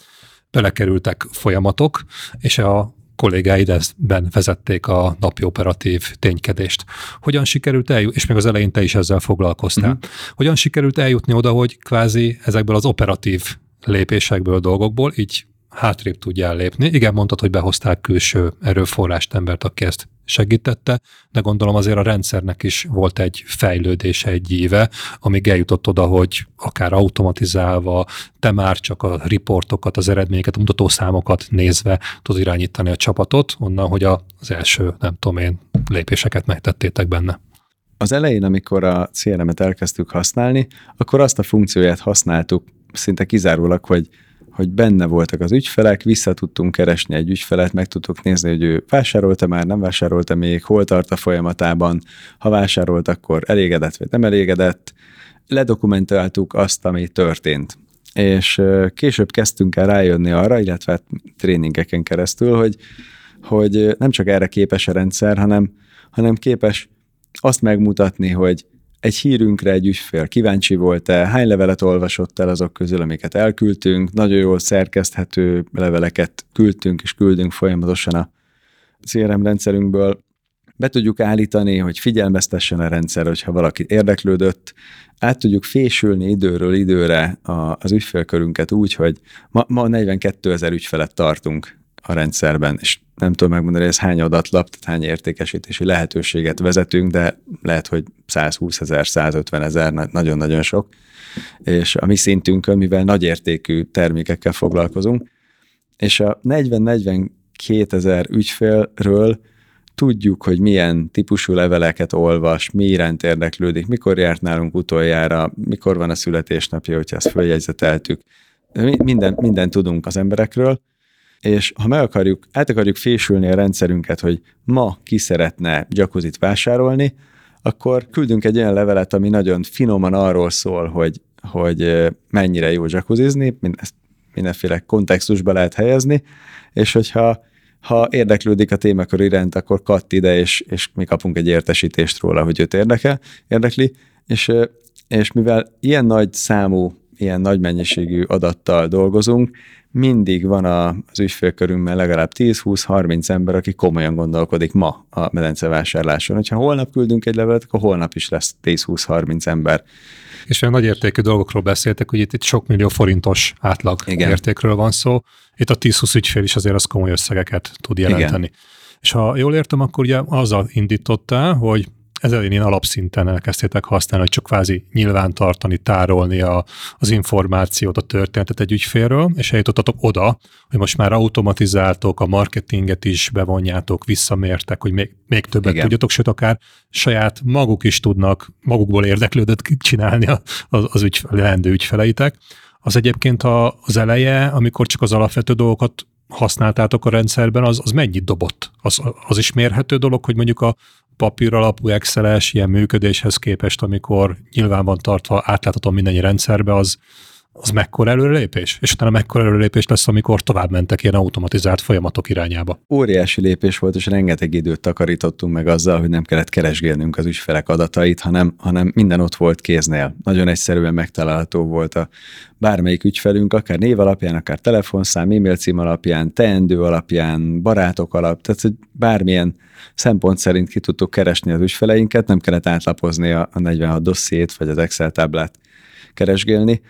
belekerültek folyamatok, és a kollégáid ezben vezették a napi operatív ténykedést. Hogyan sikerült eljutni, és még az elején te is ezzel foglalkoztál, uh-huh. hogyan sikerült eljutni oda, hogy kvázi ezekből az operatív lépésekből, dolgokból így hátrébb tudjál lépni. Igen, mondtad, hogy behozták külső erőforrást, embert, aki ezt segítette, de gondolom azért a rendszernek is volt egy fejlődése egy éve, amíg eljutott oda, hogy akár automatizálva, te már csak a riportokat, az eredményeket, a mutatószámokat nézve tud irányítani a csapatot, onnan, hogy az első, nem tudom én, lépéseket megtettétek benne. Az elején, amikor a CRM-et elkezdtük használni, akkor azt a funkcióját használtuk szinte kizárólag, hogy hogy benne voltak az ügyfelek, vissza tudtunk keresni egy ügyfelet, meg tudtuk nézni, hogy ő vásárolta már, nem vásárolta még, hol tart a folyamatában, ha vásárolt, akkor elégedett vagy nem elégedett. Ledokumentáltuk azt, ami történt. És később kezdtünk el rájönni arra, illetve hát tréningeken keresztül, hogy, hogy nem csak erre képes a rendszer, hanem, hanem képes azt megmutatni, hogy egy hírünkre egy ügyfél kíváncsi volt-e, hány levelet olvasott el azok közül, amiket elküldtünk, nagyon jól szerkeszthető leveleket küldtünk és küldünk folyamatosan a CRM rendszerünkből. Be tudjuk állítani, hogy figyelmeztessen a rendszer, hogyha valaki érdeklődött, át tudjuk fésülni időről időre az ügyfélkörünket úgy, hogy ma, ma 42 ezer ügyfelet tartunk a rendszerben, és nem tudom megmondani, ez hány adatlap, tehát hány értékesítési lehetőséget vezetünk, de lehet, hogy 120 ezer, 150 ezer, nagyon-nagyon sok. És a mi szintünkön, mivel nagyértékű termékekkel foglalkozunk, és a 40-42 ezer ügyfélről tudjuk, hogy milyen típusú leveleket olvas, mi iránt érdeklődik, mikor járt nálunk utoljára, mikor van a születésnapja, hogyha ezt följegyzeteltük. Minden, minden tudunk az emberekről, és ha meg akarjuk, át akarjuk fésülni a rendszerünket, hogy ma ki szeretne jacuzzit vásárolni, akkor küldünk egy olyan levelet, ami nagyon finoman arról szól, hogy, hogy mennyire jó jacuzzizni, ezt mindenféle kontextusba lehet helyezni, és hogyha ha érdeklődik a témakör iránt, akkor katt ide, és, és mi kapunk egy értesítést róla, hogy őt érdekel, érdekli, és, és mivel ilyen nagy számú, ilyen nagy mennyiségű adattal dolgozunk, mindig van a, az ügyfélkörünkben legalább 10-20-30 ember, aki komolyan gondolkodik ma a medencevásárláson. Hogyha holnap küldünk egy levelet, akkor holnap is lesz 10-20-30 ember. És olyan nagy értékű dolgokról beszéltek, hogy itt, itt sok millió forintos átlag Igen. értékről van szó. Itt a 10-20 ügyfél is azért az komoly összegeket tud jelenteni. Igen. És ha jól értem, akkor ugye azzal indítottál, hogy ezzel én alapszinten elkezdtétek használni, hogy csak kvázi nyilvántartani, tárolni a, az információt, a történetet egy ügyfélről, és eljutottatok oda, hogy most már automatizáltok, a marketinget is bevonjátok, visszamértek, hogy még, még többet Igen. tudjatok, sőt akár saját maguk is tudnak magukból érdeklődött csinálni az, az ügyfele, leendő ügyfeleitek. Az egyébként az eleje, amikor csak az alapvető dolgokat használtátok a rendszerben, az, az mennyit dobott? Az, az is mérhető dolog, hogy mondjuk a papír alapú Excel-es ilyen működéshez képest, amikor nyilván van tartva átlátható mindennyi rendszerbe, az, az mekkora előrelépés? És utána mekkora előrelépés lesz, amikor tovább mentek ilyen automatizált folyamatok irányába? Óriási lépés volt, és rengeteg időt takarítottunk meg azzal, hogy nem kellett keresgélnünk az ügyfelek adatait, hanem, hanem minden ott volt kéznél. Nagyon egyszerűen megtalálható volt a bármelyik ügyfelünk, akár név alapján, akár telefonszám, e-mail cím alapján, teendő alapján, barátok alap, tehát hogy bármilyen szempont szerint ki tudtuk keresni az ügyfeleinket, nem kellett átlapozni a 46 dossziét, vagy az Excel táblát keresgélni.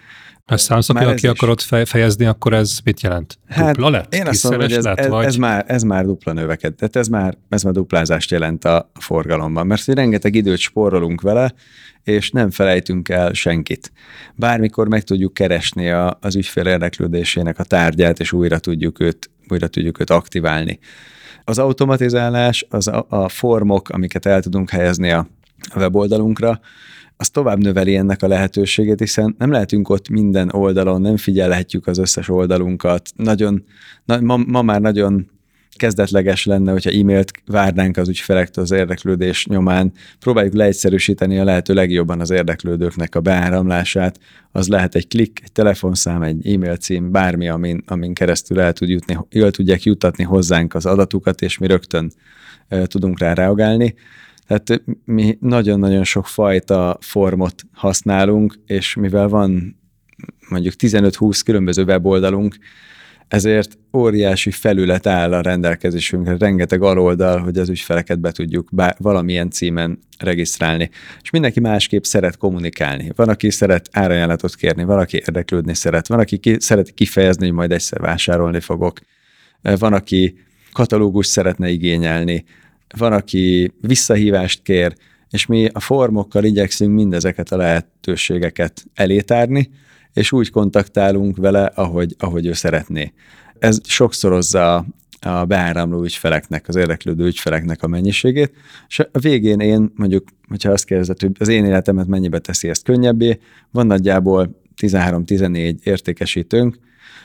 Ezt számszakilag ki akarod fejezni, akkor ez mit jelent? Hát, dupla lett? Én azt mondom, hogy ez, lett, ez, vagy? ez, már, ez már dupla növeked. Tehát ez már, ez már duplázást jelent a forgalomban, mert rengeteg időt spórolunk vele, és nem felejtünk el senkit. Bármikor meg tudjuk keresni a, az ügyfél érdeklődésének a tárgyát, és újra tudjuk őt, újra tudjuk őt aktiválni. Az automatizálás, az a, a formok, amiket el tudunk helyezni a weboldalunkra, az tovább növeli ennek a lehetőségét, hiszen nem lehetünk ott minden oldalon, nem figyelhetjük az összes oldalunkat. Nagyon, na, ma, ma már nagyon kezdetleges lenne, hogyha e-mailt várnánk az ügyfelektől az érdeklődés nyomán. Próbáljuk leegyszerűsíteni a lehető legjobban az érdeklődőknek a beáramlását. Az lehet egy klik, egy telefonszám, egy e-mail cím, bármi, amin, amin keresztül el, tud jutni, el tudják juttatni hozzánk az adatukat, és mi rögtön e, tudunk rá reagálni. Tehát mi nagyon-nagyon sok fajta formot használunk, és mivel van mondjuk 15-20 különböző weboldalunk, ezért óriási felület áll a rendelkezésünkre, rengeteg aloldal, hogy az ügyfeleket be tudjuk bár, valamilyen címen regisztrálni. És mindenki másképp szeret kommunikálni. Van, aki szeret árajánlatot kérni, valaki érdeklődni szeret, van, aki ki, szeret kifejezni, hogy majd egyszer vásárolni fogok, van, aki katalógus szeretne igényelni, van, aki visszahívást kér, és mi a formokkal igyekszünk mindezeket a lehetőségeket elétárni, és úgy kontaktálunk vele, ahogy, ahogy ő szeretné. Ez sokszorozza a beáramló ügyfeleknek, az érdeklődő ügyfeleknek a mennyiségét, és a végén én mondjuk, hogyha azt kérdezed, hogy az én életemet mennyibe teszi ezt könnyebbé, van nagyjából 13-14 értékesítőnk,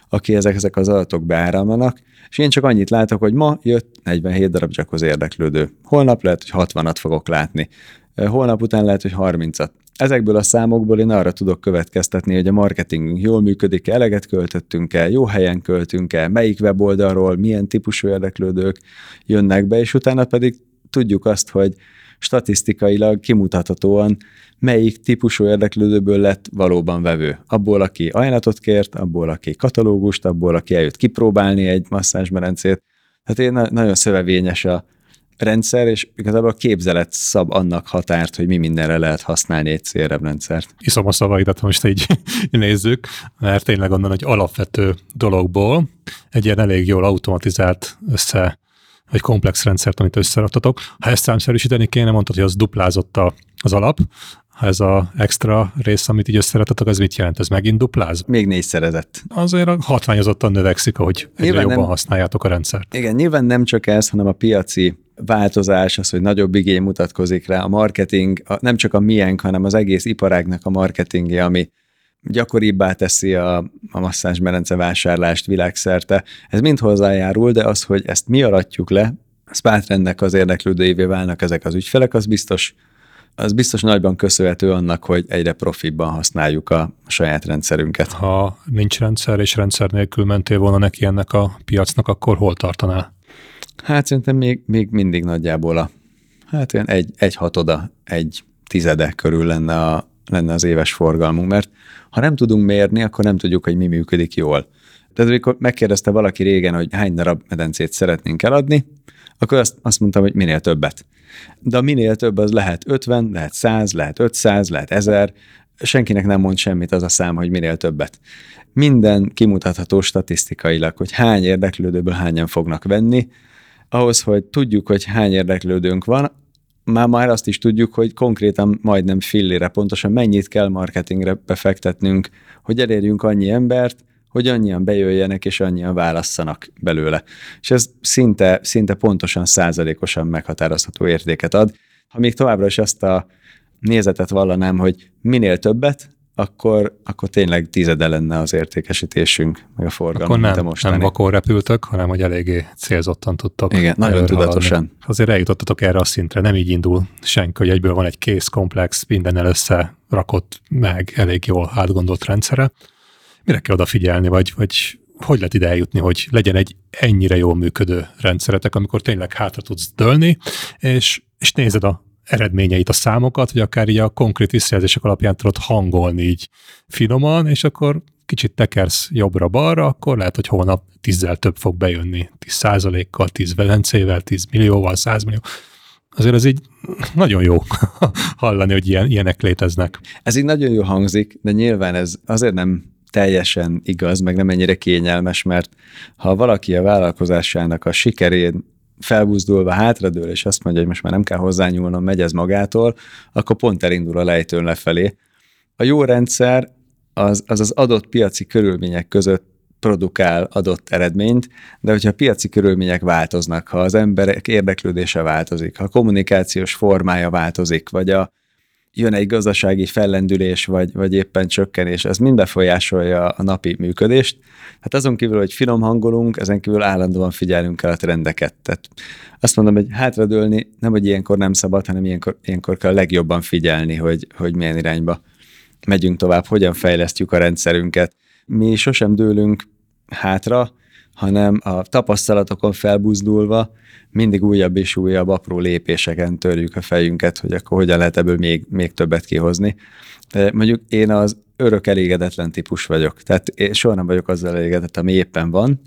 aki ezek, ezek az adatok beáramlanak, és én csak annyit látok, hogy ma jött 47 darab az érdeklődő. Holnap lehet, hogy 60-at fogok látni. Holnap után lehet, hogy 30-at. Ezekből a számokból én arra tudok következtetni, hogy a marketingünk jól működik, eleget költöttünk el, jó helyen költünk el, melyik weboldalról, milyen típusú érdeklődők jönnek be, és utána pedig tudjuk azt, hogy statisztikailag kimutathatóan melyik típusú érdeklődőből lett valóban vevő. Abból, aki ajánlatot kért, abból, aki katalógust, abból, aki eljött kipróbálni egy masszázsmerencét. Hát én nagyon szövevényes a rendszer, és igazából a képzelet szab annak határt, hogy mi mindenre lehet használni egy CRM rendszert. Iszom a szavaidat, most így nézzük, mert tényleg onnan egy alapvető dologból egy ilyen elég jól automatizált össze egy komplex rendszert, amit összeraktatok. Ha ezt számszerűsíteni kéne, mondtad, hogy az duplázott az alap, ha ez a extra rész, amit így összeraktatok, az mit jelent? Ez megint dupláz? Még négyszerezett. Azért hatványozottan növekszik, ahogy egyre nyilván jobban nem, használjátok a rendszert. Igen, nyilván nem csak ez, hanem a piaci változás, az, hogy nagyobb igény mutatkozik rá, a marketing, a, nem csak a miénk, hanem az egész iparágnak a marketingje, ami gyakoribbá teszi a, a masszázsmerence vásárlást világszerte. Ez mind hozzájárul, de az, hogy ezt mi aratjuk le, Spátrendnek az érdeklődőivé válnak ezek az ügyfelek, az biztos, az biztos nagyban köszönhető annak, hogy egyre profibban használjuk a saját rendszerünket. Ha nincs rendszer és rendszer nélkül mentél volna neki ennek a piacnak, akkor hol tartanál? Hát szerintem még, még mindig nagyjából a, hát ilyen egy, egy hatoda, egy tizede körül lenne, a, lenne az éves forgalmunk, mert ha nem tudunk mérni, akkor nem tudjuk, hogy mi működik jól. Tehát amikor megkérdezte valaki régen, hogy hány darab medencét szeretnénk eladni, akkor azt, azt mondtam, hogy minél többet. De minél több az lehet 50, lehet 100, lehet 500, lehet 1000, senkinek nem mond semmit az a szám, hogy minél többet. Minden kimutatható statisztikailag, hogy hány érdeklődőből hányan fognak venni, ahhoz, hogy tudjuk, hogy hány érdeklődőnk van, már már azt is tudjuk, hogy konkrétan majdnem fillére pontosan mennyit kell marketingre befektetnünk, hogy elérjünk annyi embert, hogy annyian bejöjjenek és annyian válasszanak belőle. És ez szinte, szinte pontosan százalékosan meghatározható értéket ad. Ha még továbbra is azt a nézetet vallanám, hogy minél többet, akkor, akkor tényleg tízede lenne az értékesítésünk, meg a forgalom, Akkor nem, mint nem vakon repültök, hanem hogy eléggé célzottan tudtok. Igen, nagyon tudatosan. Haladni. Azért eljutottatok erre a szintre, nem így indul senki, hogy egyből van egy kész, komplex, mindennel összerakott, meg elég jól átgondolt rendszere. Mire kell odafigyelni, vagy, vagy hogy lehet ide eljutni, hogy legyen egy ennyire jól működő rendszeretek, amikor tényleg hátra tudsz dőlni, és, és nézed a eredményeit, a számokat, vagy akár így a konkrét visszajelzések alapján tudod hangolni így finoman, és akkor kicsit tekersz jobbra-balra, akkor lehet, hogy holnap tízzel több fog bejönni. Tíz százalékkal, tíz velencével, tíz millióval, százmillió. Azért ez így nagyon jó hallani, hogy ilyen, ilyenek léteznek. Ez így nagyon jó hangzik, de nyilván ez azért nem teljesen igaz, meg nem ennyire kényelmes, mert ha valaki a vállalkozásának a sikerén felbuzdulva hátradől, és azt mondja, hogy most már nem kell hozzányúlnom, megy ez magától, akkor pont elindul a lejtőn lefelé. A jó rendszer az az, az adott piaci körülmények között produkál adott eredményt, de hogyha a piaci körülmények változnak, ha az emberek érdeklődése változik, ha a kommunikációs formája változik, vagy a, jön egy gazdasági fellendülés, vagy, vagy éppen csökkenés, ez mind befolyásolja a napi működést. Hát azon kívül, hogy finom hangolunk, ezen kívül állandóan figyelünk el a trendeket. Tehát azt mondom, hogy hátradőlni nem, hogy ilyenkor nem szabad, hanem ilyenkor, ilyenkor kell legjobban figyelni, hogy, hogy milyen irányba megyünk tovább, hogyan fejlesztjük a rendszerünket. Mi sosem dőlünk hátra, hanem a tapasztalatokon felbuzdulva mindig újabb és újabb apró lépéseken törjük a fejünket, hogy akkor hogyan lehet ebből még, még többet kihozni. Mondjuk én az örök elégedetlen típus vagyok, tehát én soha nem vagyok azzal elégedett, ami éppen van.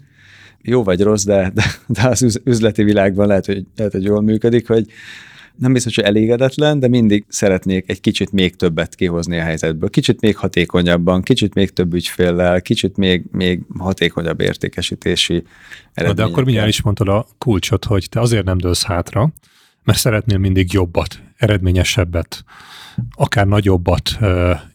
Jó vagy rossz, de, de, de az üzleti világban lehet, hogy, lehet, hogy jól működik, hogy nem biztos, hogy elégedetlen, de mindig szeretnék egy kicsit még többet kihozni a helyzetből. Kicsit még hatékonyabban, kicsit még több ügyféllel, kicsit még, még hatékonyabb értékesítési Na, De akkor mindjárt is mondtad a kulcsot, hogy te azért nem dőlsz hátra, mert szeretnél mindig jobbat, eredményesebbet, akár nagyobbat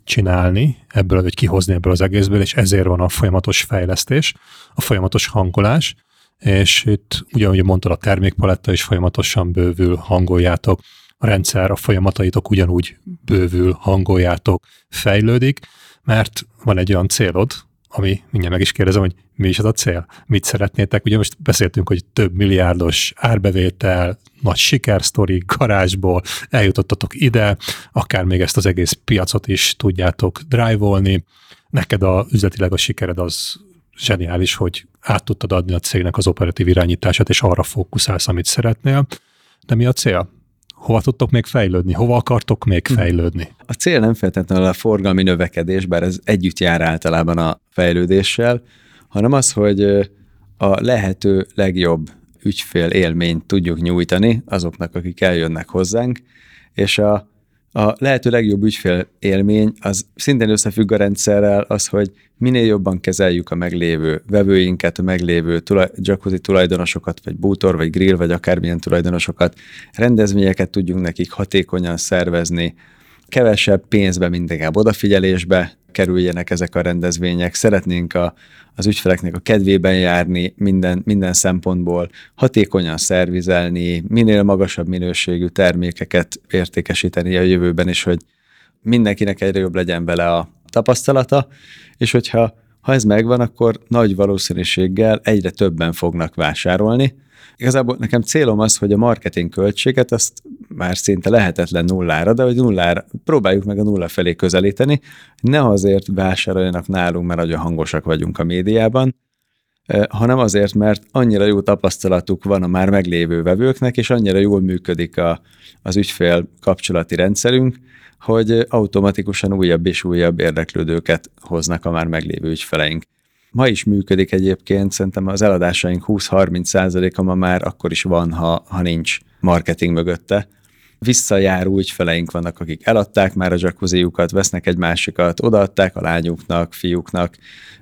csinálni ebből, vagy kihozni ebből az egészből, és ezért van a folyamatos fejlesztés, a folyamatos hangolás, és itt ugyanúgy mondtad, a termékpaletta is folyamatosan bővül, hangoljátok, a rendszer, a folyamataitok ugyanúgy bővül, hangoljátok, fejlődik, mert van egy olyan célod, ami mindjárt meg is kérdezem, hogy mi is az a cél? Mit szeretnétek? Ugye most beszéltünk, hogy több milliárdos árbevétel, nagy sikersztori, garázsból eljutottatok ide, akár még ezt az egész piacot is tudjátok drive-olni. Neked a üzletileg a sikered az zseniális, hogy át tudtad adni a cégnek az operatív irányítását, és arra fókuszálsz, amit szeretnél. De mi a cél? Hova tudtok még fejlődni? Hova akartok még hm. fejlődni? A cél nem feltétlenül a forgalmi növekedés, bár ez együtt jár általában a fejlődéssel, hanem az, hogy a lehető legjobb ügyfél élményt tudjuk nyújtani azoknak, akik eljönnek hozzánk, és a a lehető legjobb ügyfél élmény az szintén összefügg a rendszerrel az, hogy minél jobban kezeljük a meglévő vevőinket, a meglévő tulaj, jacuzzi tulajdonosokat, vagy bútor, vagy grill, vagy akármilyen tulajdonosokat, rendezvényeket tudjunk nekik hatékonyan szervezni, kevesebb pénzbe, mindenképp odafigyelésbe kerüljenek ezek a rendezvények. Szeretnénk a, az ügyfeleknek a kedvében járni minden, minden szempontból, hatékonyan szervizelni, minél magasabb minőségű termékeket értékesíteni a jövőben is, hogy mindenkinek egyre jobb legyen vele a tapasztalata, és hogyha ha ez megvan, akkor nagy valószínűséggel egyre többen fognak vásárolni. Igazából nekem célom az, hogy a marketing költséget azt már szinte lehetetlen nullára, de hogy nullára, próbáljuk meg a nulla felé közelíteni, ne azért vásároljanak nálunk, mert nagyon hangosak vagyunk a médiában, hanem azért, mert annyira jó tapasztalatuk van a már meglévő vevőknek, és annyira jól működik a, az ügyfél kapcsolati rendszerünk, hogy automatikusan újabb és újabb érdeklődőket hoznak a már meglévő ügyfeleink. Ma is működik egyébként, szerintem az eladásaink 20-30 százaléka ma már akkor is van, ha, ha nincs marketing mögötte. Visszajáró ügyfeleink vannak, akik eladták már a jacuzziukat, vesznek egy másikat, odaadták a lányuknak, fiúknak,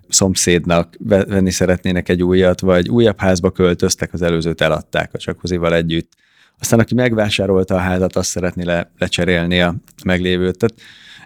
szomszédnak, venni szeretnének egy újat, vagy újabb házba költöztek, az előzőt eladták a jacuzzival együtt aztán aki megvásárolta a házat, azt szeretné le, lecserélni a meglévőt. Tehát,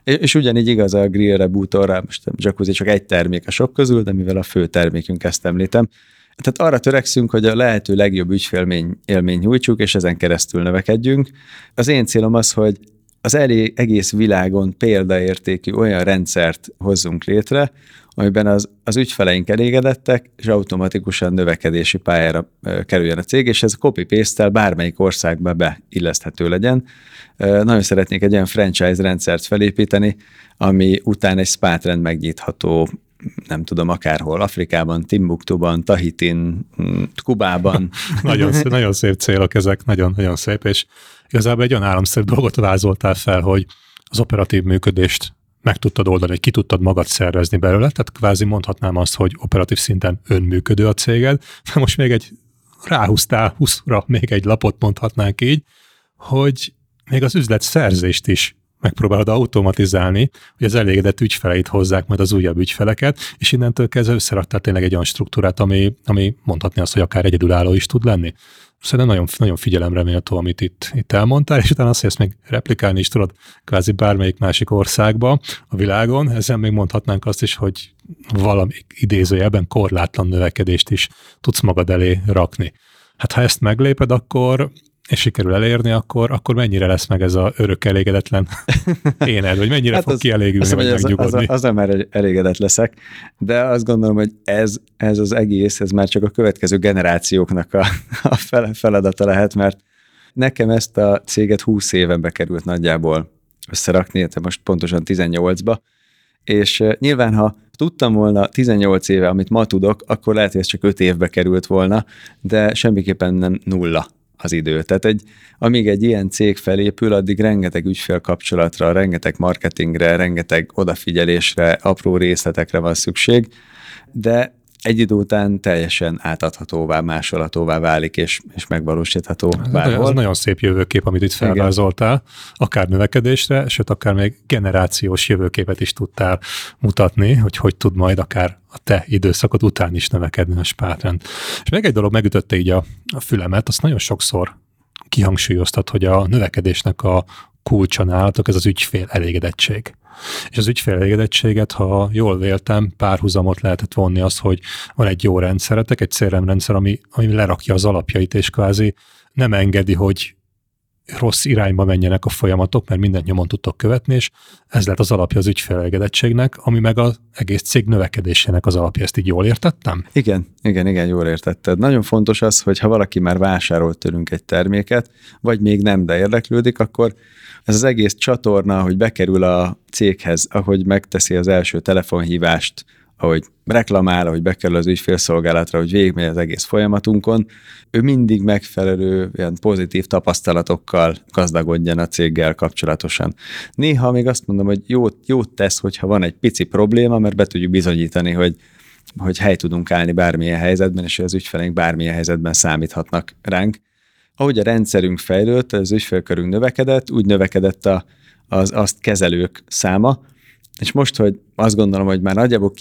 és, ugyanígy igaz a grillre, bútorra, most a jacuzzi csak egy termék a sok közül, de mivel a fő termékünk ezt említem, tehát arra törekszünk, hogy a lehető legjobb ügyfélmény élmény nyújtsuk, és ezen keresztül növekedjünk. Az én célom az, hogy az elég, egész világon példaértékű olyan rendszert hozzunk létre, amiben az, az ügyfeleink elégedettek, és automatikusan növekedési pályára kerüljön a cég, és ez a copy-paste-tel bármelyik országba beilleszthető legyen. Nagyon szeretnék egy olyan franchise rendszert felépíteni, ami után egy spátrend megnyitható nem tudom, akárhol, Afrikában, Timbuktuban, Tahitin, Kubában. nagyon, szép, nagyon szép célok ezek, nagyon, nagyon szép, és igazából egy olyan államszerű dolgot vázoltál fel, hogy az operatív működést meg tudtad oldani, hogy ki tudtad magad szervezni belőle, tehát kvázi mondhatnám azt, hogy operatív szinten önműködő a céged, de most még egy ráhúztál 20-ra még egy lapot mondhatnánk így, hogy még az üzlet szerzést is megpróbálod automatizálni, hogy az elégedett ügyfeleit hozzák majd az újabb ügyfeleket, és innentől kezdve összeraktál tényleg egy olyan struktúrát, ami, ami mondhatni azt, hogy akár egyedülálló is tud lenni. Szerintem nagyon, nagyon figyelemre méltó, amit itt, itt elmondtál, és utána azt, hogy ezt még replikálni is tudod kvázi bármelyik másik országba a világon. Ezen még mondhatnánk azt is, hogy valami idézőjelben korlátlan növekedést is tudsz magad elé rakni. Hát ha ezt megléped, akkor és sikerül elérni, akkor, akkor mennyire lesz meg ez a örök elégedetlen éned, vagy mennyire hát fog az, kielégülni, vagy az, megnyugodni? Az, az, már elégedett leszek, de azt gondolom, hogy ez, ez az egész, ez már csak a következő generációknak a, a feladata lehet, mert nekem ezt a céget 20 éven bekerült nagyjából összerakni, tehát most pontosan 18-ba, és nyilván, ha tudtam volna 18 éve, amit ma tudok, akkor lehet, hogy ez csak 5 évbe került volna, de semmiképpen nem nulla az idő. Tehát egy, amíg egy ilyen cég felépül, addig rengeteg ügyfélkapcsolatra, rengeteg marketingre, rengeteg odafigyelésre, apró részletekre van szükség, de egy idő után teljesen átadhatóvá, másolhatóvá válik, és, és megvalósítható ez bárhol. Ez nagyon szép jövőkép, amit itt felvázoltál, akár növekedésre, sőt, akár még generációs jövőképet is tudtál mutatni, hogy hogy tud majd akár a te időszakod után is növekedni a spátrend. És még egy dolog megütötte így a, a fülemet, azt nagyon sokszor kihangsúlyoztat, hogy a növekedésnek a kulcsa nálatok ez az ügyfél elégedettség. És az ügyfél elégedettséget, ha jól véltem, párhuzamot lehetett vonni az, hogy van egy jó rendszeretek, egy CRM-rendszer, ami, ami lerakja az alapjait, és kvázi nem engedi, hogy rossz irányba menjenek a folyamatok, mert mindent nyomon tudtok követni, és ez lett az alapja az ügyfélegedettségnek, ami meg az egész cég növekedésének az alapja. Ezt így jól értettem? Igen, igen, igen, jól értetted. Nagyon fontos az, hogy ha valaki már vásárolt tőlünk egy terméket, vagy még nem, de érdeklődik, akkor ez az egész csatorna, hogy bekerül a céghez, ahogy megteszi az első telefonhívást, ahogy reklamál, ahogy bekerül az ügyfélszolgálatra, hogy végigmegy az egész folyamatunkon, ő mindig megfelelő ilyen pozitív tapasztalatokkal gazdagodjon a céggel kapcsolatosan. Néha még azt mondom, hogy jót, jót tesz, hogyha van egy pici probléma, mert be tudjuk bizonyítani, hogy hogy hely tudunk állni bármilyen helyzetben, és hogy az ügyfeleink bármilyen helyzetben számíthatnak ránk. Ahogy a rendszerünk fejlődött, az ügyfélkörünk növekedett, úgy növekedett a, az azt kezelők száma, és most, hogy azt gondolom, hogy már nagyjából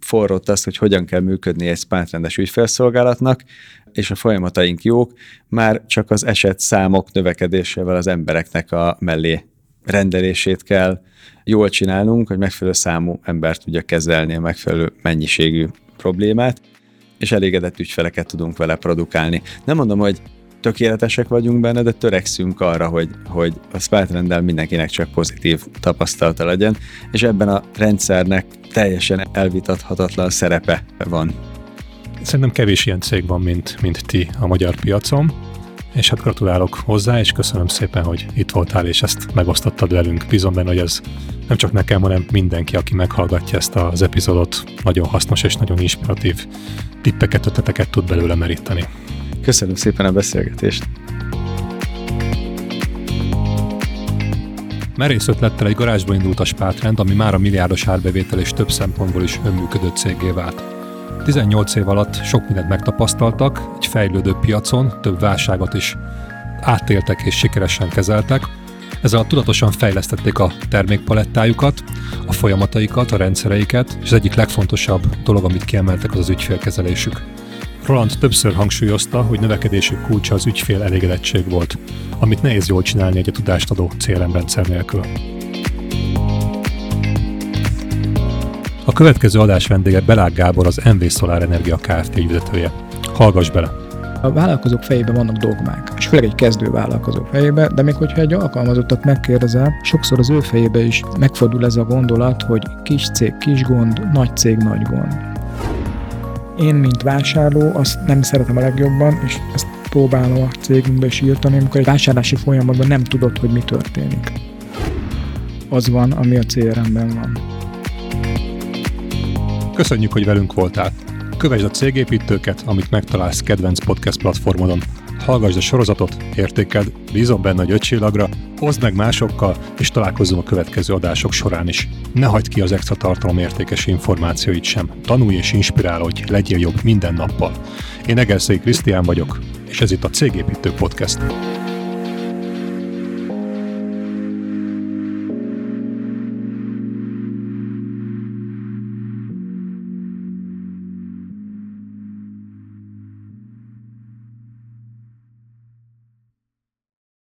kiforrott azt, hogy hogyan kell működni egy spátrendes ügyfélszolgálatnak, és a folyamataink jók, már csak az eset számok növekedésével az embereknek a mellé rendelését kell jól csinálnunk, hogy megfelelő számú ember tudja kezelni a megfelelő mennyiségű problémát, és elégedett ügyfeleket tudunk vele produkálni. Nem mondom, hogy tökéletesek vagyunk benne, de törekszünk arra, hogy, hogy a Spartrendel mindenkinek csak pozitív tapasztalata legyen, és ebben a rendszernek teljesen elvitathatatlan szerepe van. Szerintem kevés ilyen cég van, mint, mint ti a magyar piacon, és hát gratulálok hozzá, és köszönöm szépen, hogy itt voltál, és ezt megosztottad velünk. Bízom benne, hogy ez nem csak nekem, hanem mindenki, aki meghallgatja ezt az epizódot, nagyon hasznos és nagyon inspiratív tippeket, ötleteket tud belőle meríteni. Köszönöm szépen a beszélgetést. Merész ötlettel egy garázsba indult a spátrend, ami már a milliárdos árbevétel és több szempontból is önműködő cégé vált. 18 év alatt sok mindent megtapasztaltak, egy fejlődő piacon több válságot is átéltek és sikeresen kezeltek, ezzel tudatosan fejlesztették a termékpalettájukat, a folyamataikat, a rendszereiket, és az egyik legfontosabb dolog, amit kiemeltek, az az ügyfélkezelésük. Roland többször hangsúlyozta, hogy növekedésük kulcsa az ügyfél elégedettség volt, amit nehéz jól csinálni egy tudást adó CRM nélkül. A következő adás vendége Belág Gábor, az MV Solar Energia Kft. ügyvezetője. Hallgass bele! A vállalkozók fejében vannak dogmák, és főleg egy kezdő vállalkozó fejében, de még hogyha egy alkalmazottat megkérdezel, sokszor az ő fejébe is megfordul ez a gondolat, hogy kis cég, kis gond, nagy cég, nagy gond. Én, mint vásárló, azt nem szeretem a legjobban, és ezt próbálom a cégünkbe is írtani, amikor egy vásárlási folyamatban nem tudod, hogy mi történik. Az van, ami a CRM-ben van. Köszönjük, hogy velünk voltál! Kövesd a cégépítőket, amit megtalálsz kedvenc podcast platformodon. Hallgassd a sorozatot, értékeld, bízom benne, hogy öt oszd meg másokkal, és találkozzunk a következő adások során is. Ne hagyd ki az extra tartalom értékes információit sem. Tanulj és inspirálódj, legyél jobb minden nappal. Én Egerszék Krisztián vagyok, és ez itt a Cégépítő Podcast.